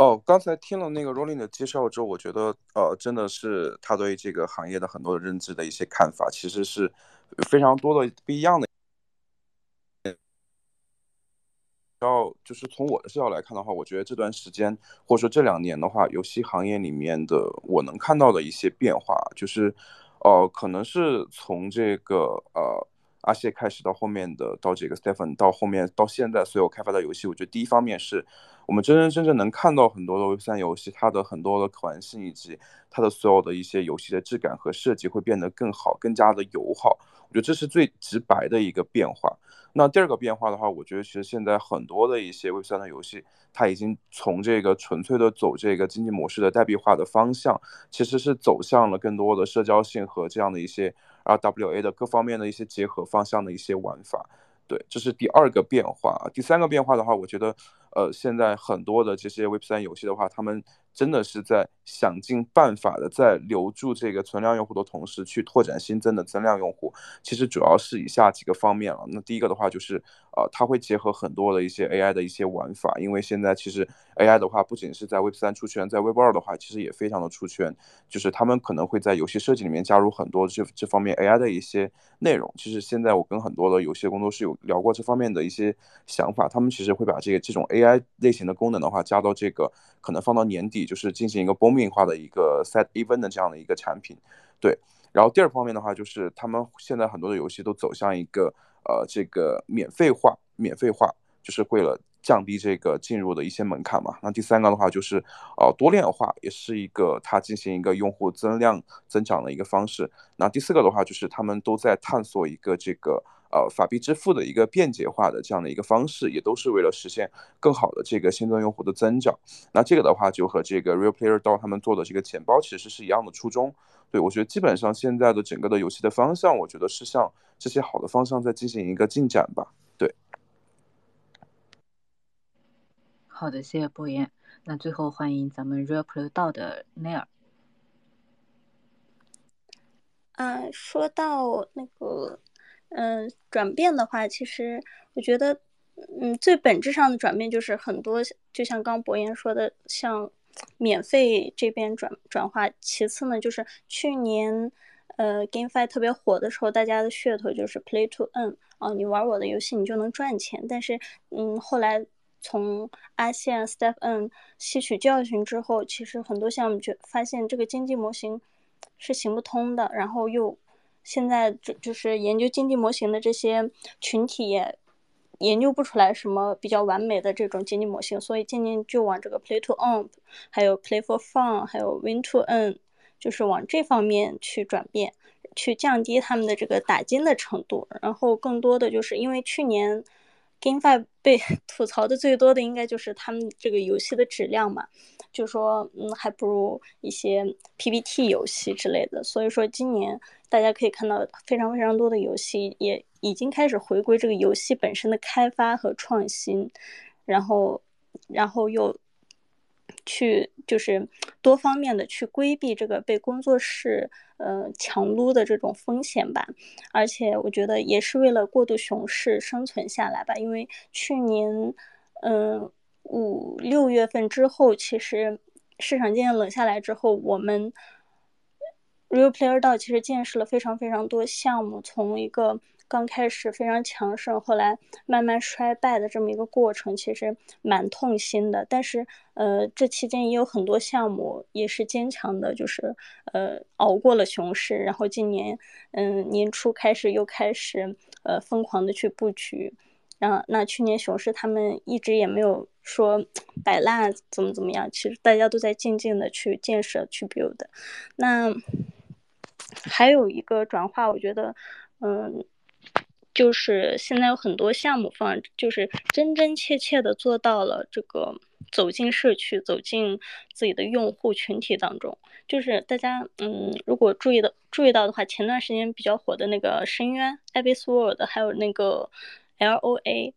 哦，刚才听了那个 Rolling 的介绍之后，我觉得呃，真的是他对这个行业的很多认知的一些看法，其实是非常多的不一样的。然后就是从我的视角来看的话，我觉得这段时间或者说这两年的话，游戏行业里面的我能看到的一些变化，就是，呃，可能是从这个呃阿谢开始到后面的到这个 Stephen 到后面到现在所有开发的游戏，我觉得第一方面是我们真真正正能看到很多的 Web 三游戏，它的很多的可玩性以及它的所有的一些游戏的质感和设计会变得更好，更加的友好。我觉得这是最直白的一个变化。那第二个变化的话，我觉得其实现在很多的一些 Web 三的游戏，它已经从这个纯粹的走这个经济模式的代币化的方向，其实是走向了更多的社交性和这样的一些 RWA 的各方面的一些结合方向的一些玩法。对，这是第二个变化。第三个变化的话，我觉得，呃，现在很多的这些 Web 三游戏的话，他们。真的是在想尽办法的在留住这个存量用户的同时，去拓展新增的增量用户。其实主要是以下几个方面了。那第一个的话就是，呃，它会结合很多的一些 AI 的一些玩法，因为现在其实 AI 的话不仅是在 Web 三出圈，在 Web 二的话其实也非常的出圈。就是他们可能会在游戏设计里面加入很多这这方面 AI 的一些内容。其实现在我跟很多的游戏工作室有聊过这方面的一些想法，他们其实会把这个这种 AI 类型的功能的话加到这个可能放到年底。就是进行一个 booming 化的一个 set event 的这样的一个产品，对。然后第二方面的话，就是他们现在很多的游戏都走向一个呃这个免费化，免费化就是为了降低这个进入的一些门槛嘛。那第三个的话就是呃多链化，也是一个它进行一个用户增量增长的一个方式。那第四个的话就是他们都在探索一个这个。呃，法币支付的一个便捷化的这样的一个方式，也都是为了实现更好的这个新增用户的增长。那这个的话，就和这个 Real Player DAO 他们做的这个钱包其实是一样的初衷。对我觉得，基本上现在的整个的游戏的方向，我觉得是向这些好的方向在进行一个进展吧。对。好的，谢谢博言。那最后欢迎咱们 Real Player DAO 的 Nair。嗯，说到那个。嗯，转变的话，其实我觉得，嗯，最本质上的转变就是很多，就像刚博言说的，像免费这边转转化。其次呢，就是去年，呃，GameFi 特别火的时候，大家的噱头就是 Play to Earn，哦，你玩我的游戏，你就能赚钱。但是，嗯，后来从阿线 Step N 吸取教训之后，其实很多项目就发现这个经济模型是行不通的，然后又。现在就就是研究经济模型的这些群体也研究不出来什么比较完美的这种经济模型，所以渐渐就往这个 play to earn，还有 play for fun，还有 win to N，就是往这方面去转变，去降低他们的这个打金的程度。然后更多的就是因为去年 GameFi 被 吐槽的最多的应该就是他们这个游戏的质量嘛，就说嗯还不如一些 PPT 游戏之类的。所以说今年。大家可以看到，非常非常多的游戏也已经开始回归这个游戏本身的开发和创新，然后，然后又去就是多方面的去规避这个被工作室呃强撸的这种风险吧。而且我觉得也是为了过渡熊市生存下来吧，因为去年嗯五六月份之后，其实市场渐渐冷下来之后，我们。Real Player 道其实见识了非常非常多项目，从一个刚开始非常强盛，后来慢慢衰败的这么一个过程，其实蛮痛心的。但是，呃，这期间也有很多项目也是坚强的，就是呃熬过了熊市，然后今年嗯年初开始又开始呃疯狂的去布局。然后，那去年熊市他们一直也没有说摆烂怎么怎么样，其实大家都在静静的去建设去 build。那。还有一个转化，我觉得，嗯，就是现在有很多项目方，就是真真切切的做到了这个走进社区，走进自己的用户群体当中。就是大家，嗯，如果注意的注意到的话，前段时间比较火的那个深渊 Abyss World，还有那个 LOA，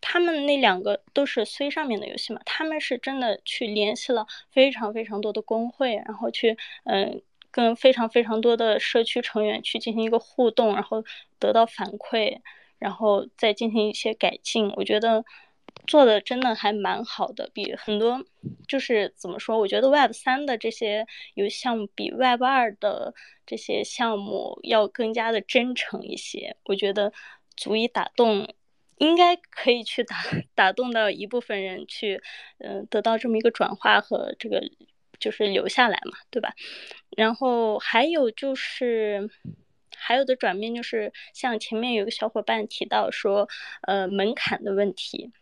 他们那两个都是 C 上面的游戏嘛，他们是真的去联系了非常非常多的工会，然后去，嗯。跟非常非常多的社区成员去进行一个互动，然后得到反馈，然后再进行一些改进。我觉得，做的真的还蛮好的，比很多就是怎么说？我觉得 Web 三的这些游戏项目比 Web 二的这些项目要更加的真诚一些。我觉得足以打动，应该可以去打 打动到一部分人去，嗯，得到这么一个转化和这个就是留下来嘛，对吧？然后还有就是还有的转变就是像前面有个小伙伴提到说，呃，门槛的问题。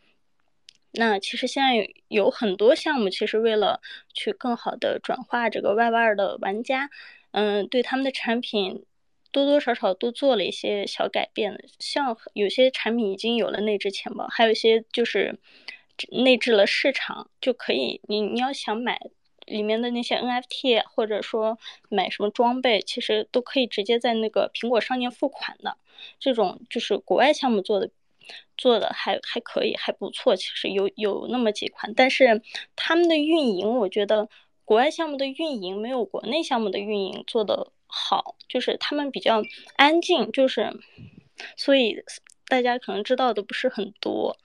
那其实现在有很多项目，其实为了去更好的转化这个 Web 二的玩家，嗯，对他们的产品多多少少都做了一些小改变。像有些产品已经有了内置钱包，还有一些就是内置了市场，就可以你你要想买里面的那些 NFT，或者说买什么装备，其实都可以直接在那个苹果商店付款的。这种就是国外项目做的。做的还还可以，还不错。其实有有那么几款，但是他们的运营，我觉得国外项目的运营没有国内项目的运营做的好，就是他们比较安静，就是所以大家可能知道的不是很多。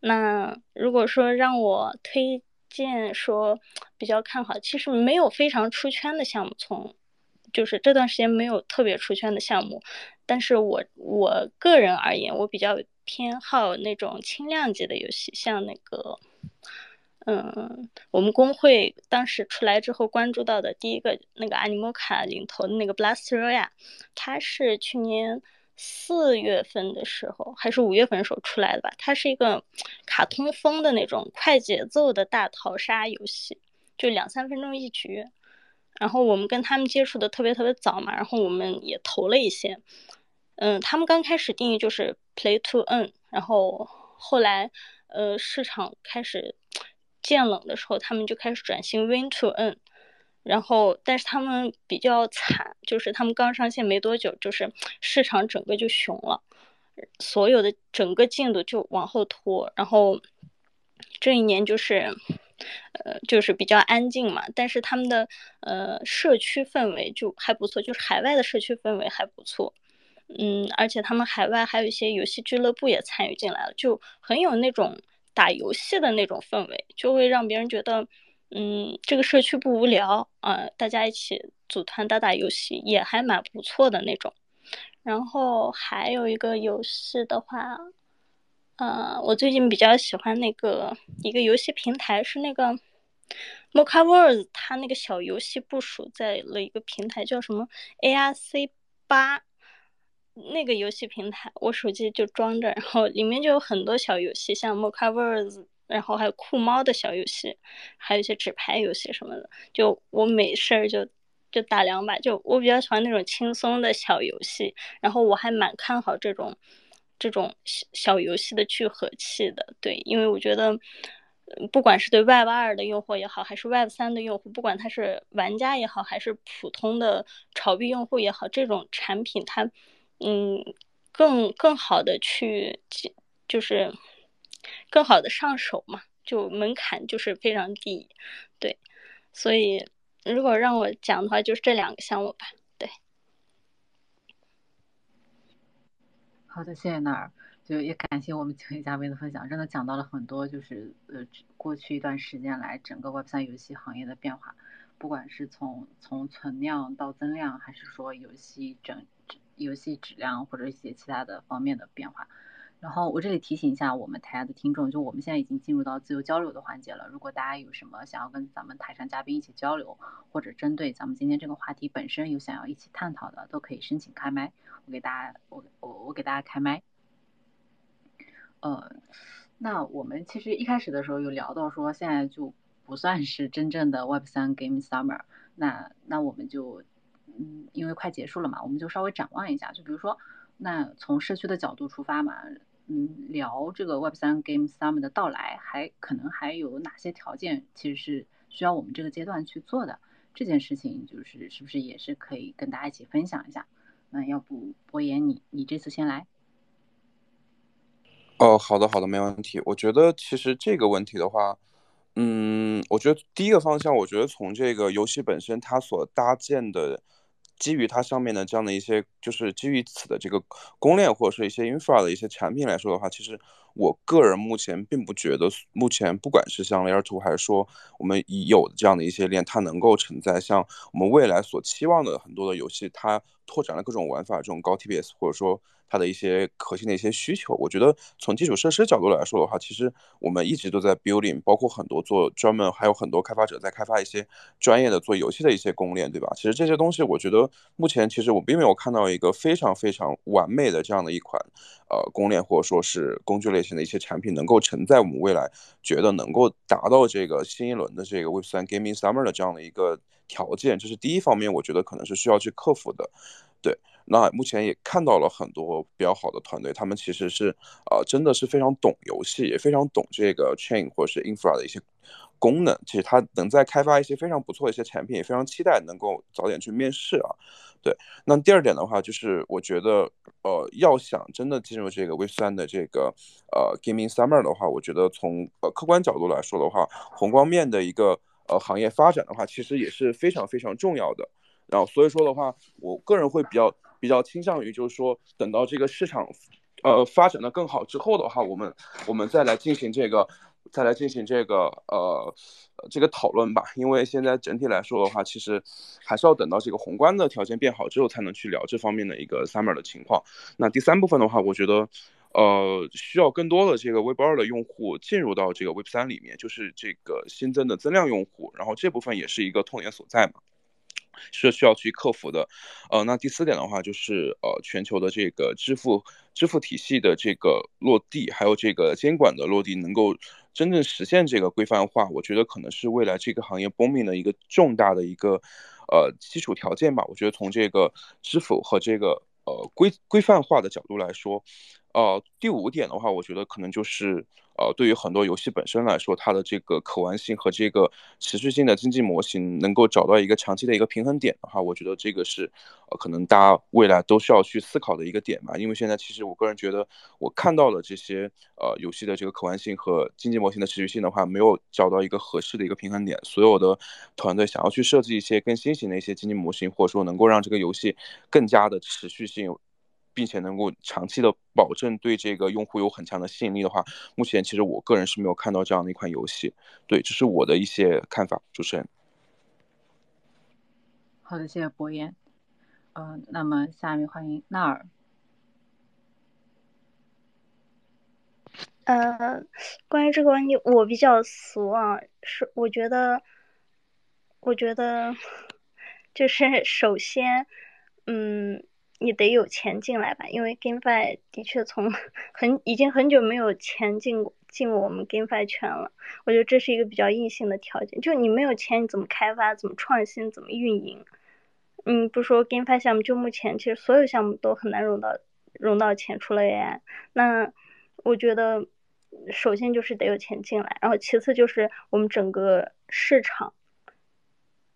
那如果说让我推荐说比较看好，其实没有非常出圈的项目，从就是这段时间没有特别出圈的项目，但是我我个人而言，我比较。偏好那种轻量级的游戏，像那个，嗯，我们工会当时出来之后关注到的第一个那个阿尼莫卡领头的那个 Blast r o y a 它是去年四月份的时候还是五月份的时候出来的吧？它是一个 卡通风的那种快节奏的大逃杀游戏，就两三分钟一局。然后我们跟他们接触的特别特别早嘛，然后我们也投了一些。嗯，他们刚开始定义就是 play to earn，然后后来，呃，市场开始 渐冷的时候，他们就开始转型 win to earn，然后，但是他们比较惨，就是他们刚上线没多久，就是市场整个就熊了，所有的整个进度就往后拖，然后这一年就是，呃，就是比较安静嘛，但是他们的呃社区氛围就还不错，就是海外的社区氛围还不错。嗯，而且他们海外还有一些游戏俱乐部也参与进来了，就很有那种打游戏的那种氛围，就会让别人觉得，嗯，这个社区不无聊啊，大家一起组团打打游戏也还蛮不错的那种。然后还有一个游戏的话，呃，我最近比较喜欢那个一个游戏平台是那个 m o c a w o r s 它那个小游戏部署在了一个平台叫什么 ARC 八。那个游戏平台，我手机就装着，然后里面就有很多小游戏，像 m o c a w o r s 然后还有酷猫的小游戏，还有一些纸牌游戏什么的。就我没事儿就就打两把，就我比较喜欢那种轻松的小游戏。然后我还蛮看好这种这种小小游戏的聚合器的，对，因为我觉得，不管是对 Web 二的用户也好，还是 Web 三的用户，不管他是玩家也好，还是普通的炒币用户也好，这种产品它。嗯，更更好的去，就是更好的上手嘛，就门槛就是非常低，对，所以如果让我讲的话，就是这两个项目吧，对。好的，谢谢娜儿，就也感谢我们几位嘉宾的分享，真的讲到了很多，就是呃过去一段时间来整个 Web 三游戏行业的变化，不管是从从存量到增量，还是说游戏整。游戏质量或者一些其他的方面的变化，然后我这里提醒一下我们台下的听众，就我们现在已经进入到自由交流的环节了。如果大家有什么想要跟咱们台上嘉宾一起交流，或者针对咱们今天这个话题本身有想要一起探讨的，都可以申请开麦，我给大家，我我我给大家开麦。呃，那我们其实一开始的时候有聊到说，现在就不算是真正的 Web 三 Game Summer，那那我们就。嗯，因为快结束了嘛，我们就稍微展望一下。就比如说，那从社区的角度出发嘛，嗯，聊这个 Web 三 Game Summer 的到来，还可能还有哪些条件，其实是需要我们这个阶段去做的。这件事情就是是不是也是可以跟大家一起分享一下？那要不博言你你这次先来。哦，好的好的，没问题。我觉得其实这个问题的话。嗯，我觉得第一个方向，我觉得从这个游戏本身它所搭建的基于它上面的这样的一些，就是基于此的这个公链或者是一些 infra 的一些产品来说的话，其实我个人目前并不觉得，目前不管是像 Layer Two 还是说我们已有的这样的一些链，它能够承载像我们未来所期望的很多的游戏，它拓展了各种玩法，这种高 TPS 或者说。它的一些核心的一些需求，我觉得从基础设施角度来说的话，其实我们一直都在 building，包括很多做专门，还有很多开发者在开发一些专业的做游戏的一些公链，对吧？其实这些东西，我觉得目前其实我并没有看到一个非常非常完美的这样的一款呃公链或者说是工具类型的一些产品，能够承载我们未来觉得能够达到这个新一轮的这个 Web3 Gaming Summer 的这样的一个条件，这是第一方面，我觉得可能是需要去克服的，对。那目前也看到了很多比较好的团队，他们其实是呃真的是非常懂游戏，也非常懂这个 chain 或者是 infra 的一些功能。其实他能在开发一些非常不错的一些产品，也非常期待能够早点去面试啊。对，那第二点的话，就是我觉得呃要想真的进入这个 Web 三的这个呃 Gaming Summer 的话，我觉得从呃客观角度来说的话，宏观面的一个呃行业发展的话，其实也是非常非常重要的。然后所以说的话，我个人会比较。比较倾向于就是说，等到这个市场，呃，发展的更好之后的话，我们我们再来进行这个，再来进行这个呃这个讨论吧。因为现在整体来说的话，其实还是要等到这个宏观的条件变好之后，才能去聊这方面的一个 summer 的情况。那第三部分的话，我觉得，呃，需要更多的这个 Web 二的用户进入到这个 Web 三里面，就是这个新增的增量用户，然后这部分也是一个痛点所在嘛。是需要去克服的，呃，那第四点的话就是呃，全球的这个支付支付体系的这个落地，还有这个监管的落地，能够真正实现这个规范化，我觉得可能是未来这个行业 booming 的一个重大的一个呃基础条件吧。我觉得从这个支付和这个呃规规范化的角度来说，呃，第五点的话，我觉得可能就是。呃，对于很多游戏本身来说，它的这个可玩性和这个持续性的经济模型能够找到一个长期的一个平衡点的话，我觉得这个是呃可能大家未来都需要去思考的一个点吧。因为现在其实我个人觉得，我看到了这些呃游戏的这个可玩性和经济模型的持续性的话，没有找到一个合适的一个平衡点。所有的团队想要去设计一些更新型的一些经济模型，或者说能够让这个游戏更加的持续性。并且能够长期的保证对这个用户有很强的吸引力的话，目前其实我个人是没有看到这样的一款游戏。对，这是我的一些看法。主持人，好的，谢谢博言。嗯，那么下面欢迎纳尔。呃，关于这个问题，我比较俗啊，是我觉得，我觉得 就是首先，嗯。你得有钱进来吧，因为 GameFi 的确从 很已经很久没有钱进进我们 GameFi 圈了。我觉得这是一个比较硬性的条件，就你没有钱，你怎么开发、怎么创新、怎么运营？嗯，不说 GameFi 项目，就目前其实所有项目都很难融到融到钱，除了 AI。那我觉得首先就是得有钱进来，然后其次就是我们整个市场，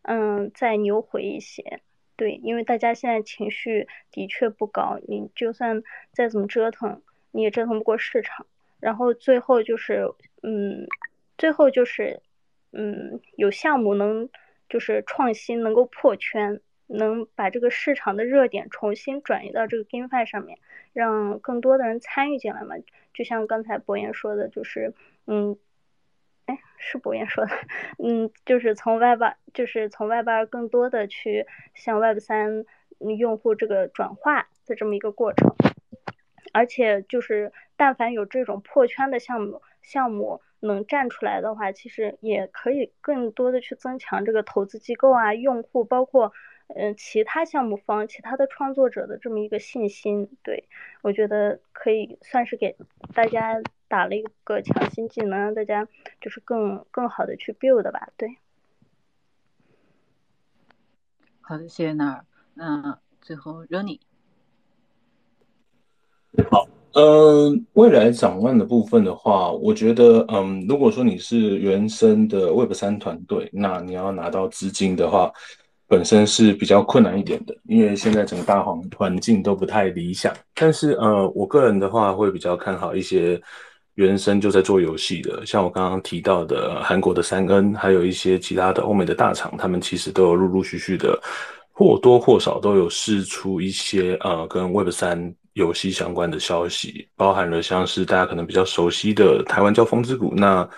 嗯，再牛回一些。对，因为大家现在情绪的确不高，你就算再怎么折腾，你也折腾不过市场。然后最后就是，嗯，最后就是，嗯，有项目能就是创新，能够破圈，能把这个市场的热点重新转移到这个 GameFi 上面，让更多的人参与进来嘛。就像刚才博言说的，就是，嗯。哎，是博彦说的，嗯，就是从 Web 就是从 Web 二更多的去向 Web 三用户这个转化的这么一个过程，而且就是但凡有这种破圈的项目项目能站出来的话，其实也可以更多的去增强这个投资机构啊、用户，包括嗯其他项目方、其他的创作者的这么一个信心。对我觉得可以算是给大家。打了一个强心剂，能让大家就是更更好的去 build 吧，对。好的，谢谢纳尔。那最后 Rony。好，嗯，未来展望的部分的话，我觉得，嗯，如果说你是原生的 Web 三团队，那你要拿到资金的话，本身是比较困难一点的，因为现在整个大环环境都不太理想。但是，呃，我个人的话会比较看好一些。原生就在做游戏的，像我刚刚提到的韩国的三 N，还有一些其他的欧美的大厂，他们其实都有陆陆续续的或多或少都有试出一些呃跟 Web 三游戏相关的消息，包含了像是大家可能比较熟悉的台湾叫风之谷，那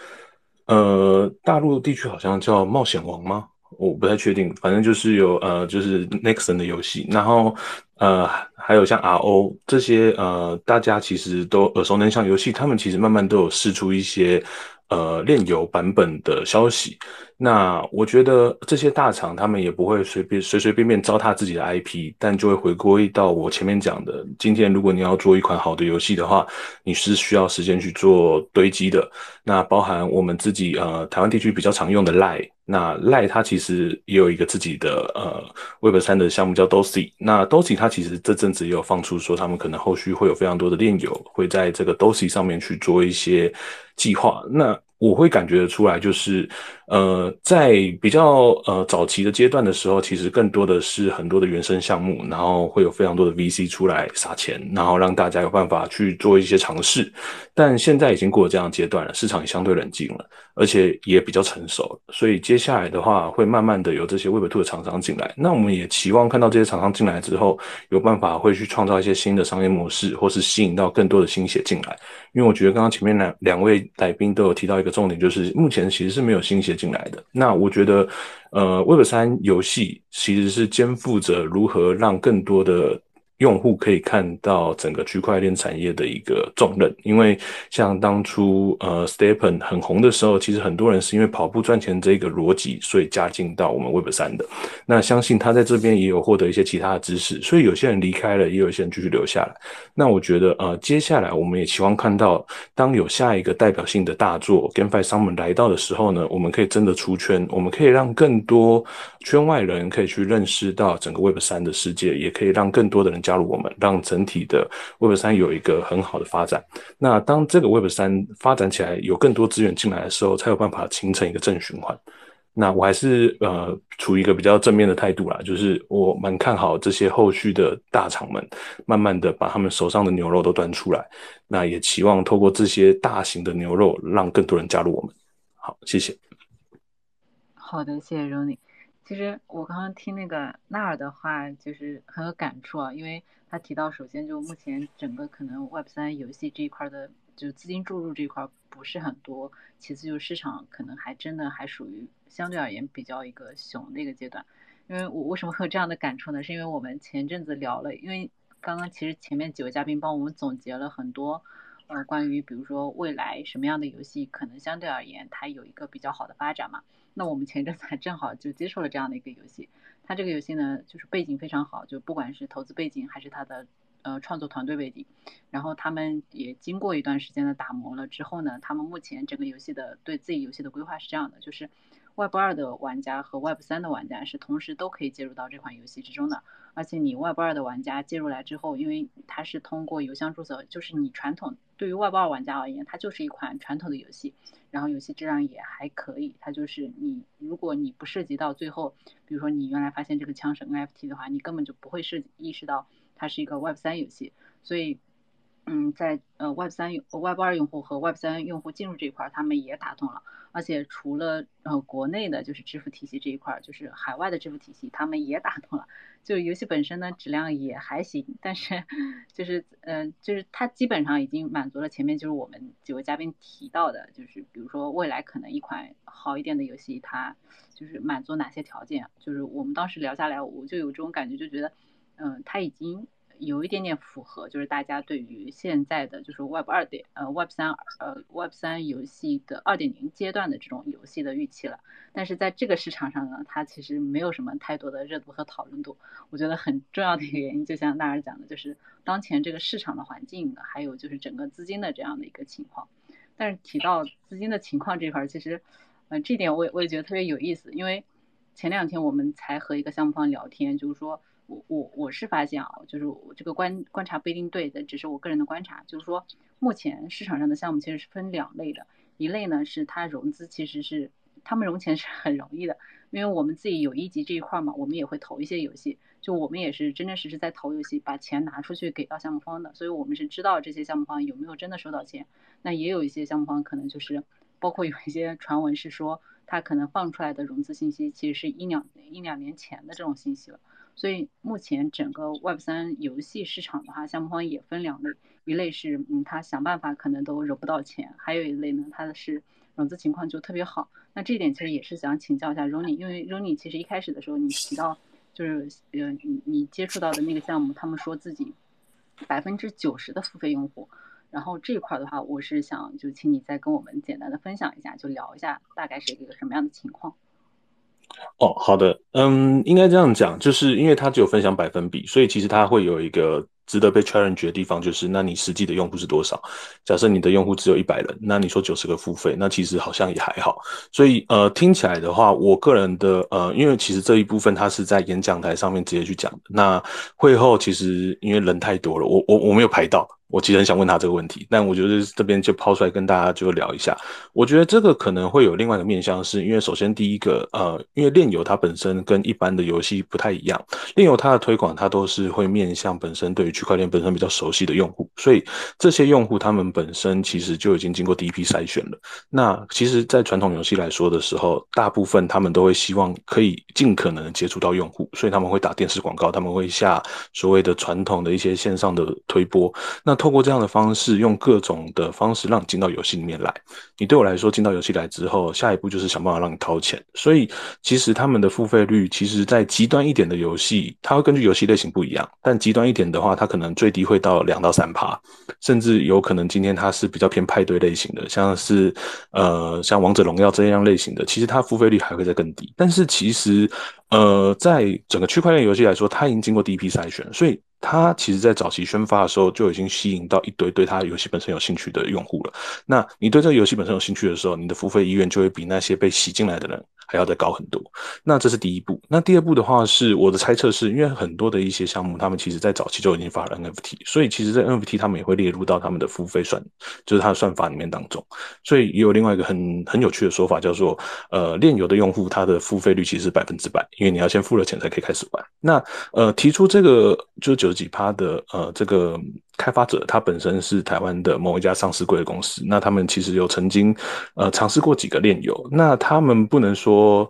呃大陆地区好像叫冒险王吗？我不太确定，反正就是有呃，就是 Nexon 的游戏，然后呃，还有像 RO 这些呃，大家其实都耳熟能详游戏，他们其实慢慢都有试出一些呃炼油版本的消息。那我觉得这些大厂他们也不会随便随随便便糟蹋自己的 IP，但就会回归到我前面讲的，今天如果你要做一款好的游戏的话，你是需要时间去做堆积的。那包含我们自己呃台湾地区比较常用的 Lie。那赖它其实也有一个自己的呃 Web 三的项目叫 Dosi，那 Dosi 它其实这阵子也有放出说他们可能后续会有非常多的链友会在这个 Dosi 上面去做一些计划。那我会感觉得出来，就是呃，在比较呃早期的阶段的时候，其实更多的是很多的原生项目，然后会有非常多的 VC 出来撒钱，然后让大家有办法去做一些尝试。但现在已经过了这样阶段了，市场也相对冷静了，而且也比较成熟，所以接下来的话会慢慢的有这些 Web Two 的厂商进来。那我们也期望看到这些厂商进来之后，有办法会去创造一些新的商业模式，或是吸引到更多的新血进来。因为我觉得刚刚前面两两位来宾都有提到一个重点，就是目前其实是没有新血进来的。那我觉得，呃，Web 三游戏其实是肩负着如何让更多的。用户可以看到整个区块链产业的一个重任，因为像当初呃 Stepen 很红的时候，其实很多人是因为跑步赚钱这个逻辑，所以加进到我们 Web 三的。那相信他在这边也有获得一些其他的知识，所以有些人离开了，也有一些人继续留下来。那我觉得呃，接下来我们也期望看到，当有下一个代表性的大作 GameFi Summer 来到的时候呢，我们可以真的出圈，我们可以让更多圈外人可以去认识到整个 Web 三的世界，也可以让更多的人。加入我们，让整体的 Web 三有一个很好的发展。那当这个 Web 三发展起来，有更多资源进来的时候，才有办法形成一个正循环。那我还是呃处于一个比较正面的态度啦，就是我蛮看好这些后续的大厂们，慢慢的把他们手上的牛肉都端出来。那也期望透过这些大型的牛肉，让更多人加入我们。好，谢谢。好的，谢谢 Ronnie。其实我刚刚听那个纳尔的话，就是很有感触啊，因为他提到，首先就目前整个可能 Web 三游戏这一块的，就资金注入这一块不是很多，其次就是市场可能还真的还属于相对而言比较一个熊的一个阶段。因为我为什么会有这样的感触呢？是因为我们前阵子聊了，因为刚刚其实前面几位嘉宾帮我们总结了很多，呃，关于比如说未来什么样的游戏可能相对而言它有一个比较好的发展嘛。那我们前阵子还正好就接触了这样的一个游戏，它这个游戏呢，就是背景非常好，就不管是投资背景还是它的呃创作团队背景，然后他们也经过一段时间的打磨了之后呢，他们目前整个游戏的对自己游戏的规划是这样的，就是 Web 二的玩家和 Web 三的玩家是同时都可以接入到这款游戏之中的，而且你 Web 二的玩家接入来之后，因为它是通过邮箱注册，就是你传统对于 Web 二玩家而言，它就是一款传统的游戏。然后游戏质量也还可以，它就是你，如果你不涉及到最后，比如说你原来发现这个枪是 NFT 的话，你根本就不会涉意识到它是一个 Web 三游戏，所以。嗯，在呃 Web 三用 Web 二用户和 Web 三用户进入这一块，他们也打通了。而且除了呃国内的，就是支付体系这一块，就是海外的支付体系，他们也打通了。就游戏本身呢，质量也还行，但是就是嗯，就是它基本上已经满足了前面就是我们几位嘉宾提到的，就是比如说未来可能一款好一点的游戏，它就是满足哪些条件？就是我们当时聊下来，我就有这种感觉，就觉得嗯，它已经。有一点点符合，就是大家对于现在的就是 Web 二点呃 Web 三呃 Web 三游戏的二点零阶段的这种游戏的预期了。但是在这个市场上呢，它其实没有什么太多的热度和讨论度。我觉得很重要的一个原因，就像纳尔讲的，就是当前这个市场的环境，还有就是整个资金的这样的一个情况。但是提到资金的情况这块，其实嗯这点我也我也觉得特别有意思，因为前两天我们才和一个项目方聊天，就是说。我我我是发现啊，就是我这个观观察不一定对的，只是我个人的观察，就是说目前市场上的项目其实是分两类的，一类呢是它融资其实是他们融钱是很容易的，因为我们自己有一级这一块嘛，我们也会投一些游戏，就我们也是真真实实在投游戏，把钱拿出去给到项目方的，所以我们是知道这些项目方有没有真的收到钱。那也有一些项目方可能就是包括有一些传闻是说他可能放出来的融资信息其实是一两一两年前的这种信息了。所以目前整个 Web 三游戏市场的话，项目方也分两类，一类是嗯，他想办法可能都融不到钱，还有一类呢，他的是融资情况就特别好。那这一点其实也是想请教一下 Rony，因为 Rony 其实一开始的时候你提到，就是呃你你接触到的那个项目，他们说自己百分之九十的付费用户，然后这一块的话，我是想就请你再跟我们简单的分享一下，就聊一下大概是一个什么样的情况。哦，好的，嗯，应该这样讲，就是因为它只有分享百分比，所以其实它会有一个。值得被 challenge 的地方就是，那你实际的用户是多少？假设你的用户只有一百人，那你说九十个付费，那其实好像也还好。所以呃，听起来的话，我个人的呃，因为其实这一部分他是在演讲台上面直接去讲的。那会后其实因为人太多了，我我我没有排到。我其实很想问他这个问题，但我觉得这边就抛出来跟大家就聊一下。我觉得这个可能会有另外一个面向，是因为首先第一个，呃，因为链游它本身跟一般的游戏不太一样，链游它的推广它都是会面向本身对于区块链本身比较熟悉的用户，所以这些用户他们本身其实就已经经过第一批筛选了。那其实，在传统游戏来说的时候，大部分他们都会希望可以尽可能接触到用户，所以他们会打电视广告，他们会下所谓的传统的一些线上的推播。那透过这样的方式，用各种的方式让你进到游戏里面来。你对我来说，进到游戏来之后，下一步就是想办法让你掏钱。所以，其实他们的付费率，其实在极端一点的游戏，它会根据游戏类型不一样。但极端一点的话，它可能最低会到两到三趴，甚至有可能今天它是比较偏派对类型的，像是呃像王者荣耀这样类型的，其实它付费率还会再更低。但是其实呃，在整个区块链游戏来说，它已经经过第一批筛选，所以。他其实，在早期宣发的时候，就已经吸引到一堆对他游戏本身有兴趣的用户了。那你对这个游戏本身有兴趣的时候，你的付费意愿就会比那些被洗进来的人。还要再高很多，那这是第一步。那第二步的话，是我的猜测，是因为很多的一些项目，他们其实在早期就已经发了 NFT，所以其实，在 NFT 他们也会列入到他们的付费算，就是它的算法里面当中。所以也有另外一个很很有趣的说法，叫做呃，链游的用户他的付费率其实是百分之百，因为你要先付了钱才可以开始玩。那呃，提出这个就是九几趴的呃这个。开发者他本身是台湾的某一家上市贵的公司，那他们其实有曾经呃尝试过几个链游，那他们不能说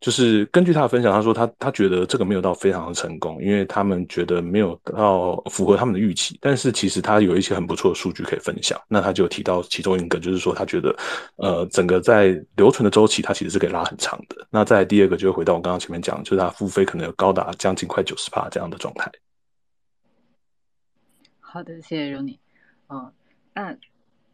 就是根据他的分享，他说他他觉得这个没有到非常的成功，因为他们觉得没有到符合他们的预期，但是其实他有一些很不错的数据可以分享，那他就提到其中一个就是说他觉得呃整个在留存的周期它其实是可以拉很长的，那再第二个就回到我刚刚前面讲，就是他付费可能有高达将近快九十帕这样的状态。好的，谢谢 r o n。嗯，那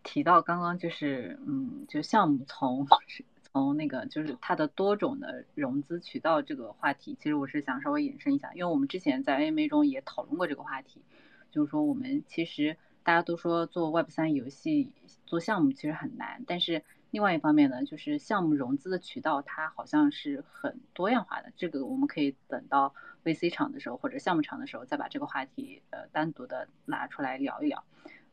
提到刚刚就是，嗯，就项目从 从那个就是它的多种的融资渠道这个话题，其实我是想稍微延伸一下，因为我们之前在 AMA 中也讨论过这个话题，就是说我们其实大家都说做 Web 三游戏做项目其实很难，但是另外一方面呢，就是项目融资的渠道它好像是很多样化的，这个我们可以等到。VC 厂的时候或者项目厂的时候，再把这个话题呃单独的拿出来聊一聊，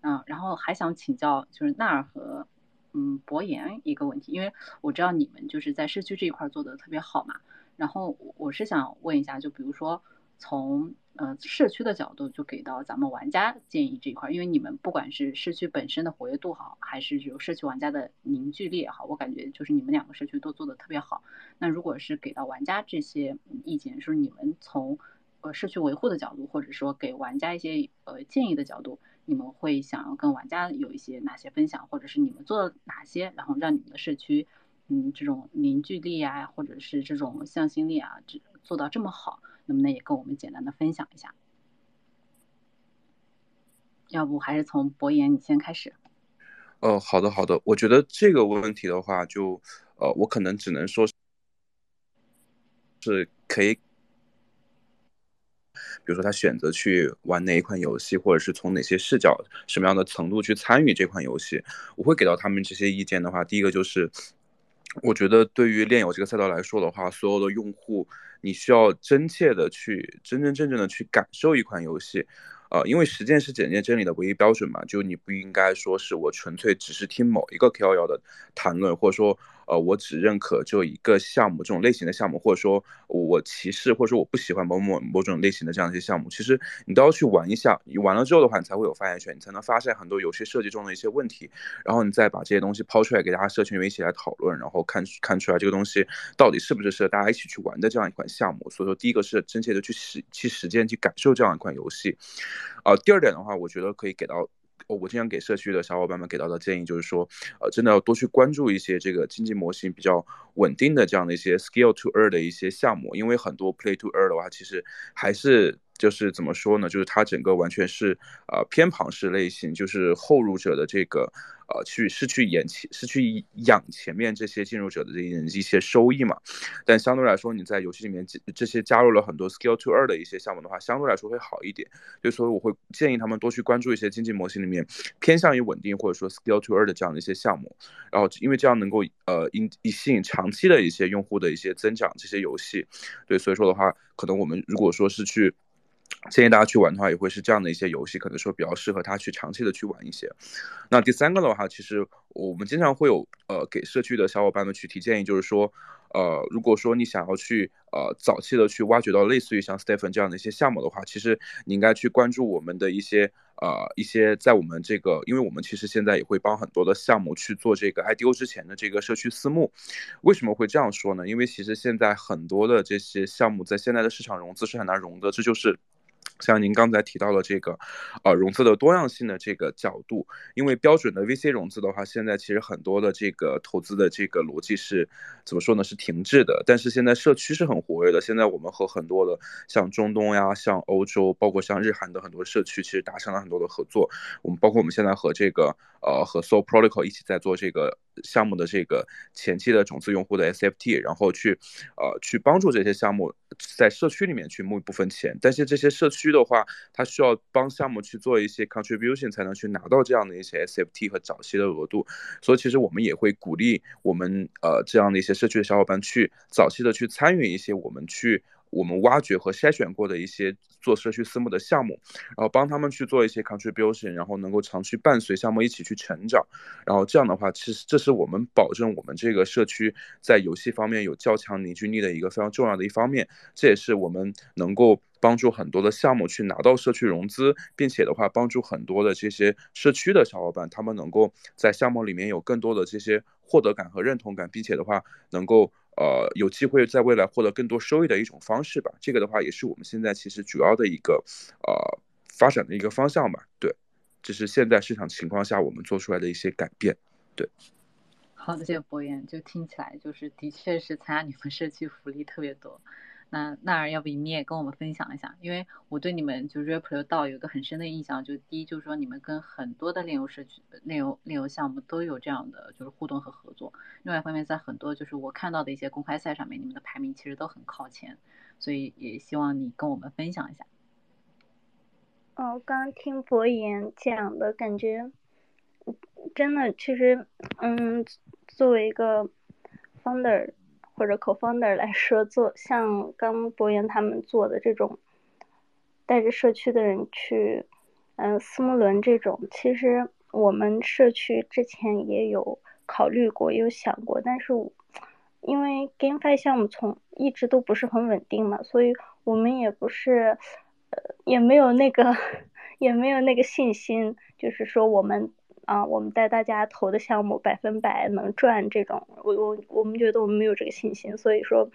嗯，然后还想请教就是纳尔和嗯博言一个问题，因为我知道你们就是在社区这一块做的特别好嘛，然后我是想问一下，就比如说从呃社区的角度，就给到咱们玩家建议这一块，因为你们不管是社区本身的活跃度好，还是有社区玩家的凝聚力也好，我感觉就是你们两个社区都做的特别好。那如果是给到玩家这些意见，说你们从呃社区维护的角度，或者说给玩家一些呃建议的角度，你们会想要跟玩家有一些哪些分享，或者是你们做了哪些，然后让你们的社区嗯这种凝聚力啊，或者是这种向心力啊，这做到这么好？能不能也跟我们简单的分享一下？要不还是从博言你先开始。呃，好的好的，我觉得这个问题的话，就呃，我可能只能说是可以，比如说他选择去玩哪一款游戏，或者是从哪些视角、什么样的程度去参与这款游戏，我会给到他们这些意见的话，第一个就是，我觉得对于炼友这个赛道来说的话，所有的用户。你需要真切的去真真正正的去感受一款游戏，呃，因为实践是检验真理的唯一标准嘛，就你不应该说是我纯粹只是听某一个 KOL 的谈论，或者说呃，我只认可就一个项目这种类型的项目，或者说我歧视或者说我不喜欢某某某种类型的这样一些项目，其实你都要去玩一下，你玩了之后的话，你才会有发言权，你才能发现很多游戏设计中的一些问题，然后你再把这些东西抛出来给大家社群里面一起来讨论，然后看看出来这个东西到底是不是适合大家一起去玩的这样一款项目。所以说，第一个是真切的去实去实践去感受这样一款游戏，呃，第二点的话，我觉得可以给到。我经常给社区的小伙伴们给到的建议就是说，呃，真的要多去关注一些这个经济模型比较稳定的这样的一些 skill to earn 的一些项目，因为很多 play to earn 的话，其实还是。就是怎么说呢？就是它整个完全是呃偏旁式类型，就是后入者的这个呃去是去眼前是去养前面这些进入者的这一些收益嘛。但相对来说，你在游戏里面这些加入了很多 skill to 二的一些项目的话，相对来说会好一点。就所以我会建议他们多去关注一些经济模型里面偏向于稳定或者说 skill to 二的这样的一些项目。然后因为这样能够呃引以吸引长期的一些用户的一些增长这些游戏。对，所以说的话，可能我们如果说是去。建议大家去玩的话，也会是这样的一些游戏，可能说比较适合他去长期的去玩一些。那第三个的话，其实我们经常会有呃给社区的小伙伴们去提建议，就是说，呃，如果说你想要去呃早期的去挖掘到类似于像 Stephen 这样的一些项目的话，其实你应该去关注我们的一些呃一些在我们这个，因为我们其实现在也会帮很多的项目去做这个 IDO 之前的这个社区私募。为什么会这样说呢？因为其实现在很多的这些项目在现在的市场融资是很难融的，这就是。像您刚才提到的这个，呃，融资的多样性的这个角度，因为标准的 VC 融资的话，现在其实很多的这个投资的这个逻辑是怎么说呢？是停滞的。但是现在社区是很活跃的。现在我们和很多的像中东呀、像欧洲，包括像日韩的很多社区，其实达成了很多的合作。我们包括我们现在和这个呃和 So Protocol 一起在做这个项目的这个前期的种子用户的 SFT，然后去呃去帮助这些项目在社区里面去募一部分钱。但是这些社区。的话，它需要帮项目去做一些 contribution，才能去拿到这样的一些 SFT 和早期的额度。所以其实我们也会鼓励我们呃这样的一些社区的小伙伴去早期的去参与一些我们去。我们挖掘和筛选过的一些做社区私募的项目，然后帮他们去做一些 contribution，然后能够长期伴随项目一起去成长，然后这样的话，其实这是我们保证我们这个社区在游戏方面有较强凝聚力的一个非常重要的一方面，这也是我们能够帮助很多的项目去拿到社区融资，并且的话帮助很多的这些社区的小伙伴，他们能够在项目里面有更多的这些获得感和认同感，并且的话能够。呃，有机会在未来获得更多收益的一种方式吧。这个的话，也是我们现在其实主要的一个呃发展的一个方向吧。对，这是现在市场情况下我们做出来的一些改变。对，好的，谢谢博言。就听起来就是的确是参加你们社区福利特别多。那那要不你也跟我们分享一下？因为我对你们就 Replay 道有一个很深的印象，就第一就是说你们跟很多的炼油社区、炼油炼油项目都有这样的就是互动和合作。另外一方面，在很多就是我看到的一些公开赛上面，你们的排名其实都很靠前，所以也希望你跟我们分享一下。哦，刚听博言讲的感觉，真的其实，嗯，作为一个 founder。或者 co-founder 来说，做像刚博言他们做的这种，带着社区的人去，嗯，私募轮这种，其实我们社区之前也有考虑过，有想过，但是因为 GameFi 项目从一直都不是很稳定嘛，所以我们也不是，呃，也没有那个，也没有那个信心，就是说我们。啊，我们带大家投的项目百分百能赚这种，我我我们觉得我们没有这个信心，所以说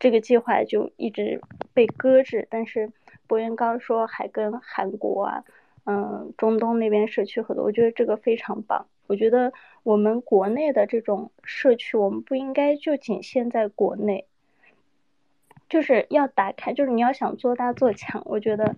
这个计划就一直被搁置。但是博元刚说还跟韩国啊，嗯，中东那边社区合作，我觉得这个非常棒。我觉得我们国内的这种社区，我们不应该就仅限在国内，就是要打开，就是你要想做大做强，我觉得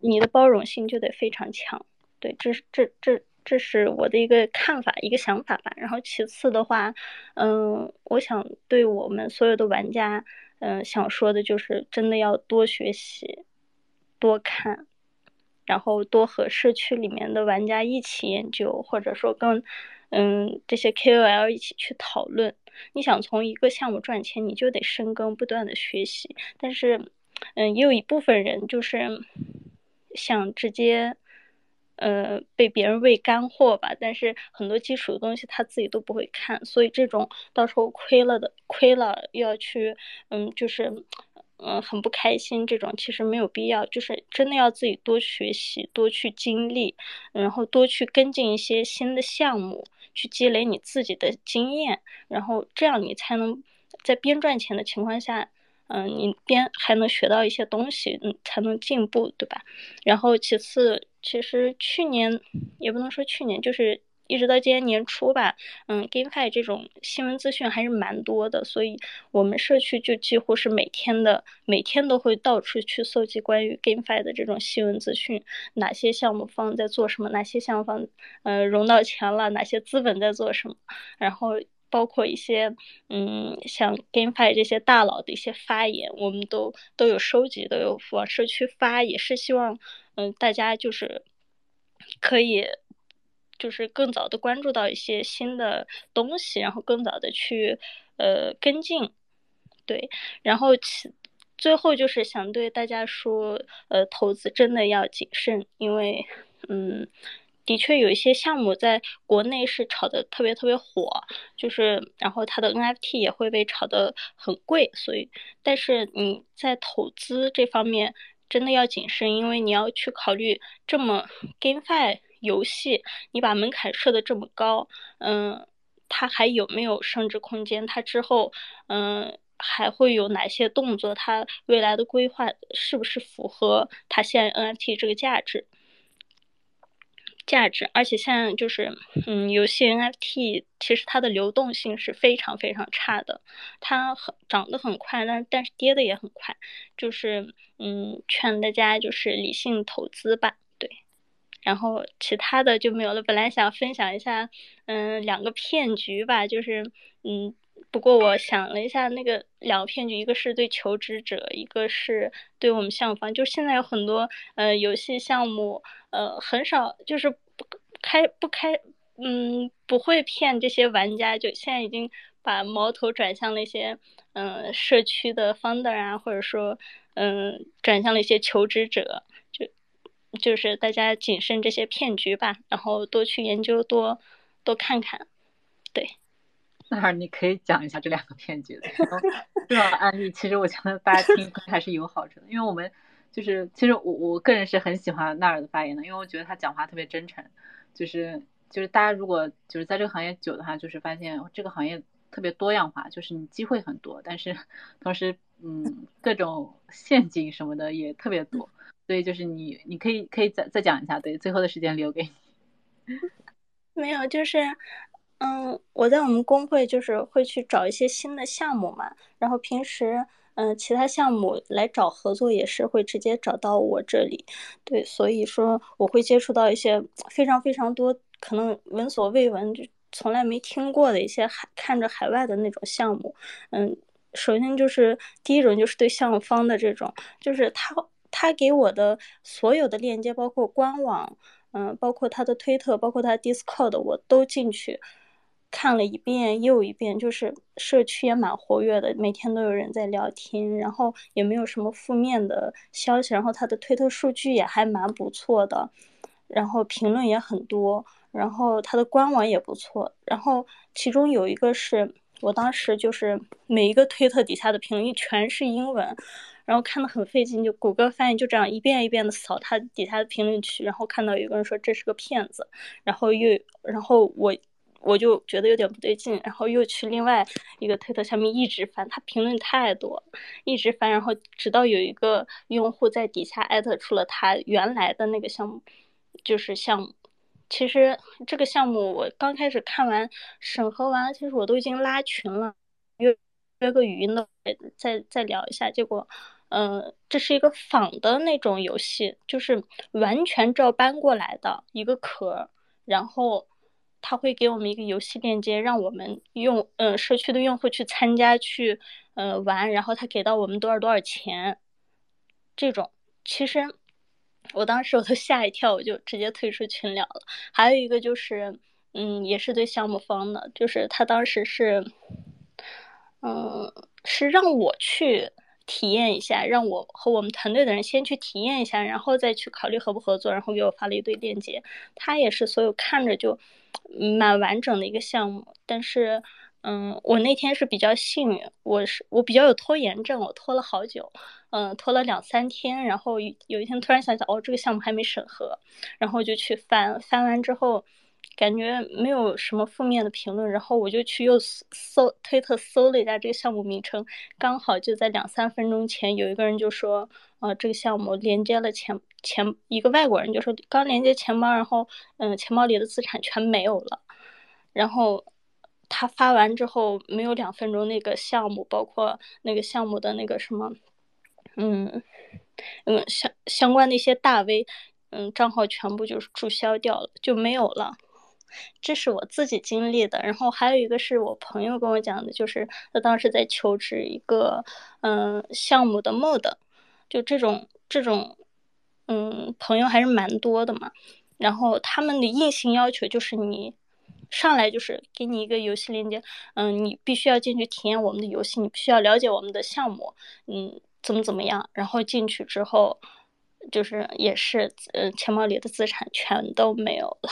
你的包容性就得非常强。对，这是这这。这是我的一个看法，一个想法吧。然后其次的话，嗯，我想对我们所有的玩家，嗯，想说的就是真的要多学习，多看，然后多和社区里面的玩家一起研究，或者说跟嗯这些 KOL 一起去讨论。你想从一个项目赚钱，你就得深耕，不断的学习。但是，嗯，也有一部分人就是想直接。呃，被别人喂干货吧，但是很多基础的东西他自己都不会看，所以这种到时候亏了的，亏了又要去，嗯，就是，嗯，很不开心，这种其实没有必要，就是真的要自己多学习，多去经历，然后多去跟进一些新的项目，去积累你自己的经验，然后这样你才能在边赚钱的情况下。嗯，你边还能学到一些东西，嗯，才能进步，对吧？然后其次，其实去年也不能说去年，就是一直到今年年初吧，嗯，GameFi 这种新闻资讯还是蛮多的，所以我们社区就几乎是每天的，每天都会到处去搜集关于 GameFi 的这种新闻资讯，哪些项目方在做什么，哪些项目方，呃，融到钱了，哪些资本在做什么，然后。包括一些，嗯，像 GameFi 这些大佬的一些发言，我们都都有收集，都有往社区发，也是希望，嗯，大家就是可以，就是更早的关注到一些新的东西，然后更早的去，呃，跟进，对，然后其最后就是想对大家说，呃，投资真的要谨慎，因为，嗯。的确有一些项目在国内是炒的特别特别火，就是然后它的 NFT 也会被炒得很贵，所以但是你在投资这方面真的要谨慎，因为你要去考虑这么 GameFi 游戏，你把门槛设的这么高，嗯，它还有没有升值空间？它之后嗯还会有哪些动作？它未来的规划是不是符合它现在 NFT 这个价值？价值，而且现在就是，嗯，游戏 NFT 其实它的流动性是非常非常差的，它很涨得很快，但但是跌的也很快，就是，嗯，劝大家就是理性投资吧，对，然后其他的就没有了。本来想分享一下，嗯，两个骗局吧，就是，嗯。不过我想了一下，那个两个骗局，一个是对求职者，一个是对我们项目方。就现在有很多呃游戏项目，呃很少就是不开不开，嗯不会骗这些玩家。就现在已经把矛头转向了一些嗯社区的 founder 啊，或者说嗯转向了一些求职者。就就是大家谨慎这些骗局吧，然后多去研究，多多看看，对。那你可以讲一下这两个骗局的这种案例。其实我觉得大家听还是有好处的，因为我们就是其实我我个人是很喜欢纳尔的发言的，因为我觉得他讲话特别真诚。就是就是大家如果就是在这个行业久的话，就是发现这个行业特别多样化，就是你机会很多，但是同时嗯各种陷阱什么的也特别多。所以就是你你可以可以再再讲一下，对，最后的时间留给你。没有，就是。嗯，我在我们工会就是会去找一些新的项目嘛，然后平时嗯其他项目来找合作也是会直接找到我这里，对，所以说我会接触到一些非常非常多可能闻所未闻就从来没听过的一些海看着海外的那种项目，嗯，首先就是第一种就是对项目方的这种，就是他他给我的所有的链接，包括官网，嗯，包括他的推特，包括他 Discord，我都进去。看了一遍又一遍，就是社区也蛮活跃的，每天都有人在聊天，然后也没有什么负面的消息，然后他的推特数据也还蛮不错的，然后评论也很多，然后他的官网也不错，然后其中有一个是我当时就是每一个推特底下的评论全是英文，然后看的很费劲，就谷歌翻译就这样一遍一遍的扫他底下的评论区，然后看到有个人说这是个骗子，然后又然后我。我就觉得有点不对劲，然后又去另外一个推特下面一直翻，他评论太多，一直翻，然后直到有一个用户在底下艾特出了他原来的那个项目，就是项目。其实这个项目我刚开始看完审核完了，其实我都已经拉群了，约约个语音的再再聊一下。结果，嗯，这是一个仿的那种游戏，就是完全照搬过来的一个壳，然后。他会给我们一个游戏链接，让我们用，呃，社区的用户去参加去，呃，玩，然后他给到我们多少多少钱，这种，其实我当时我都吓一跳，我就直接退出群聊了。还有一个就是，嗯，也是对项目方的，就是他当时是，嗯，是让我去体验一下，让我和我们团队的人先去体验一下，然后再去考虑合不合作。然后给我发了一堆链接，他也是所有看着就蛮完整的一个项目。但是，嗯，我那天是比较幸运，我是我比较有拖延症，我拖了好久，嗯，拖了两三天。然后有一天突然想想，哦，这个项目还没审核，然后就去翻，翻完之后。感觉没有什么负面的评论，然后我就去又搜推特搜了一下这个项目名称，刚好就在两三分钟前，有一个人就说，呃，这个项目连接了钱钱，一个外国人就说刚连接钱包，然后嗯，钱包里的资产全没有了，然后他发完之后没有两分钟，那个项目包括那个项目的那个什么，嗯嗯相相关的一些大 V，嗯账号全部就是注销掉了，就没有了。这是我自己经历的，然后还有一个是我朋友跟我讲的，就是他当时在求职一个嗯项目的 mod，就这种这种嗯朋友还是蛮多的嘛。然后他们的硬性要求就是你上来就是给你一个游戏链接，嗯，你必须要进去体验我们的游戏，你必须要了解我们的项目，嗯，怎么怎么样。然后进去之后，就是也是呃钱包里的资产全都没有了。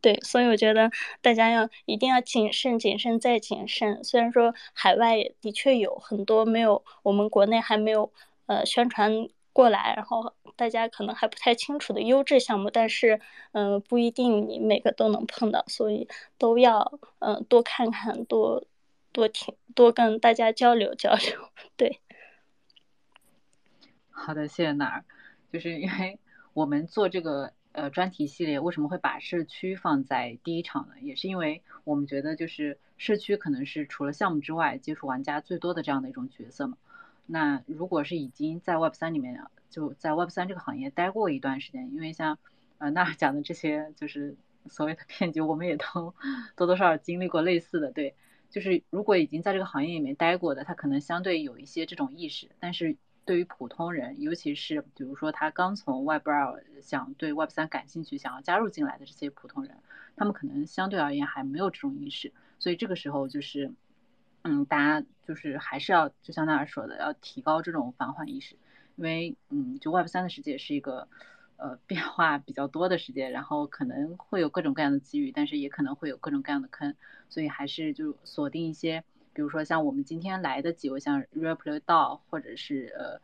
对，所以我觉得大家要一定要谨慎、谨慎再谨慎。虽然说海外的确有很多没有我们国内还没有呃宣传过来，然后大家可能还不太清楚的优质项目，但是嗯不一定你每个都能碰到，所以都要嗯多看看、多多听、多跟大家交流交流。对，好的，谢谢娜儿，就是因为我们做这个。呃，专题系列为什么会把社区放在第一场呢？也是因为我们觉得，就是社区可能是除了项目之外接触玩家最多的这样的一种角色嘛。那如果是已经在 Web 三里面，就在 Web 三这个行业待过一段时间，因为像呃那讲的这些就是所谓的 骗局，我们也都多多少少经历过类似的。对，就是如果已经在这个行业里面待过的，他可能相对有一些这种意识，但是。对于普通人，尤其是比如说他刚从 Web 二想对 Web 三感兴趣，想要加入进来的这些普通人，他们可能相对而言还没有这种意识，所以这个时候就是，嗯，大家就是还是要就像大家说的，要提高这种防患意识，因为嗯，就 Web 三的世界是一个呃变化比较多的世界，然后可能会有各种各样的机遇，但是也可能会有各种各样的坑，所以还是就锁定一些。比如说像我们今天来的几位，像 RealPlay d o 或者是呃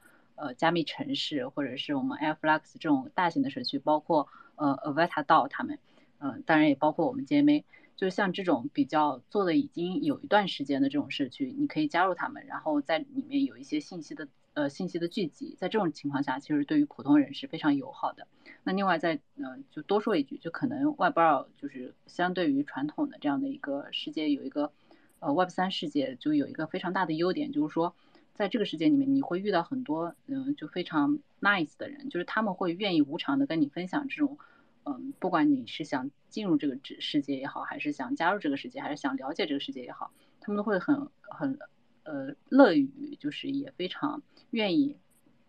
呃加密城市，或者是我们 Airflux 这种大型的社区，包括呃 Avata DAO 他们，嗯，当然也包括我们 GMA，就像这种比较做的已经有一段时间的这种社区，你可以加入他们，然后在里面有一些信息的呃信息的聚集，在这种情况下，其实对于普通人是非常友好的。那另外再嗯就多说一句，就可能 Web 二就是相对于传统的这样的一个世界有一个。呃，Web 三世界就有一个非常大的优点，就是说，在这个世界里面，你会遇到很多嗯，就非常 nice 的人，就是他们会愿意无偿的跟你分享这种，嗯，不管你是想进入这个世世界也好，还是想加入这个世界，还是想了解这个世界也好，他们都会很很呃乐于，就是也非常愿意，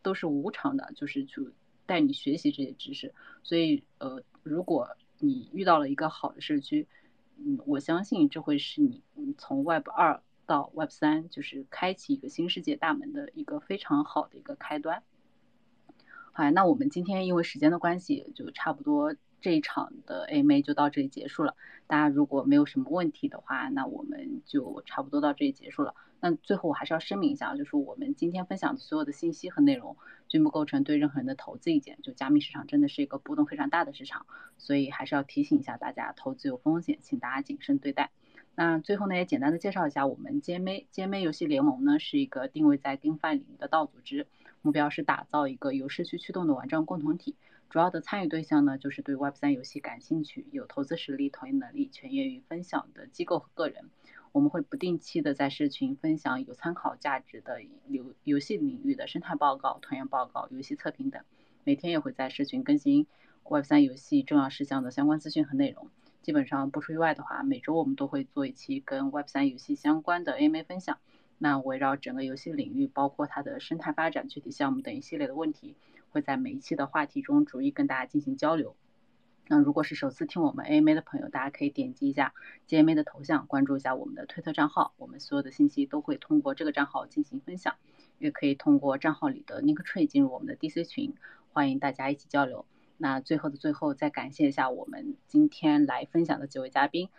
都是无偿的，就是去带你学习这些知识。所以呃，如果你遇到了一个好的社区，嗯，我相信这会是你从 Web 二到 Web 三，就是开启一个新世界大门的一个非常好的一个开端。好，那我们今天因为时间的关系，就差不多这一场的 AMA 就到这里结束了。大家如果没有什么问题的话，那我们就差不多到这里结束了。那最后我还是要声明一下，就是我们今天分享的所有的信息和内容，均不构成对任何人的投资意见。就加密市场真的是一个波动非常大的市场，所以还是要提醒一下大家，投资有风险，请大家谨慎对待。那最后呢，也简单的介绍一下我们 JMA，JMA 游戏联盟呢是一个定位在 GameFi 领域的道组织，目标是打造一个由社区驱动的玩转共同体。主要的参与对象呢，就是对 Web 三游戏感兴趣、有投资实力、投研能力、全业余分享的机构和个人。我们会不定期的在社群分享有参考价值的游游戏领域的生态报告、团员报告、游戏测评等。每天也会在社群更新 Web 三游戏重要事项的相关资讯和内容。基本上不出意外的话，每周我们都会做一期跟 Web 三游戏相关的 AMA 分享。那围绕整个游戏领域，包括它的生态发展、具体项目等一系列的问题，会在每一期的话题中逐一跟大家进行交流。那如果是首次听我们 AMA 的朋友，大家可以点击一下 GMA 的头像，关注一下我们的推特账号，我们所有的信息都会通过这个账号进行分享。也可以通过账号里的 Nick tree 进入我们的 DC 群，欢迎大家一起交流。那最后的最后，再感谢一下我们今天来分享的几位嘉宾，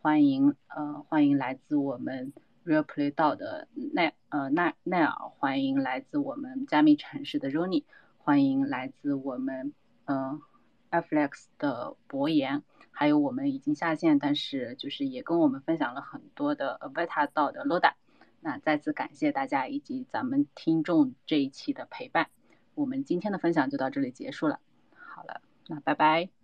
欢迎呃欢迎来自我们 Real Play 道的奈呃奈奈尔，欢迎来自我们加密城市的 Rony，欢迎来自我们呃，Afflex 的博言，还有我们已经下线，但是就是也跟我们分享了很多的 Avita 道的 Loda。那再次感谢大家以及咱们听众这一期的陪伴，我们今天的分享就到这里结束了。好了，那拜拜。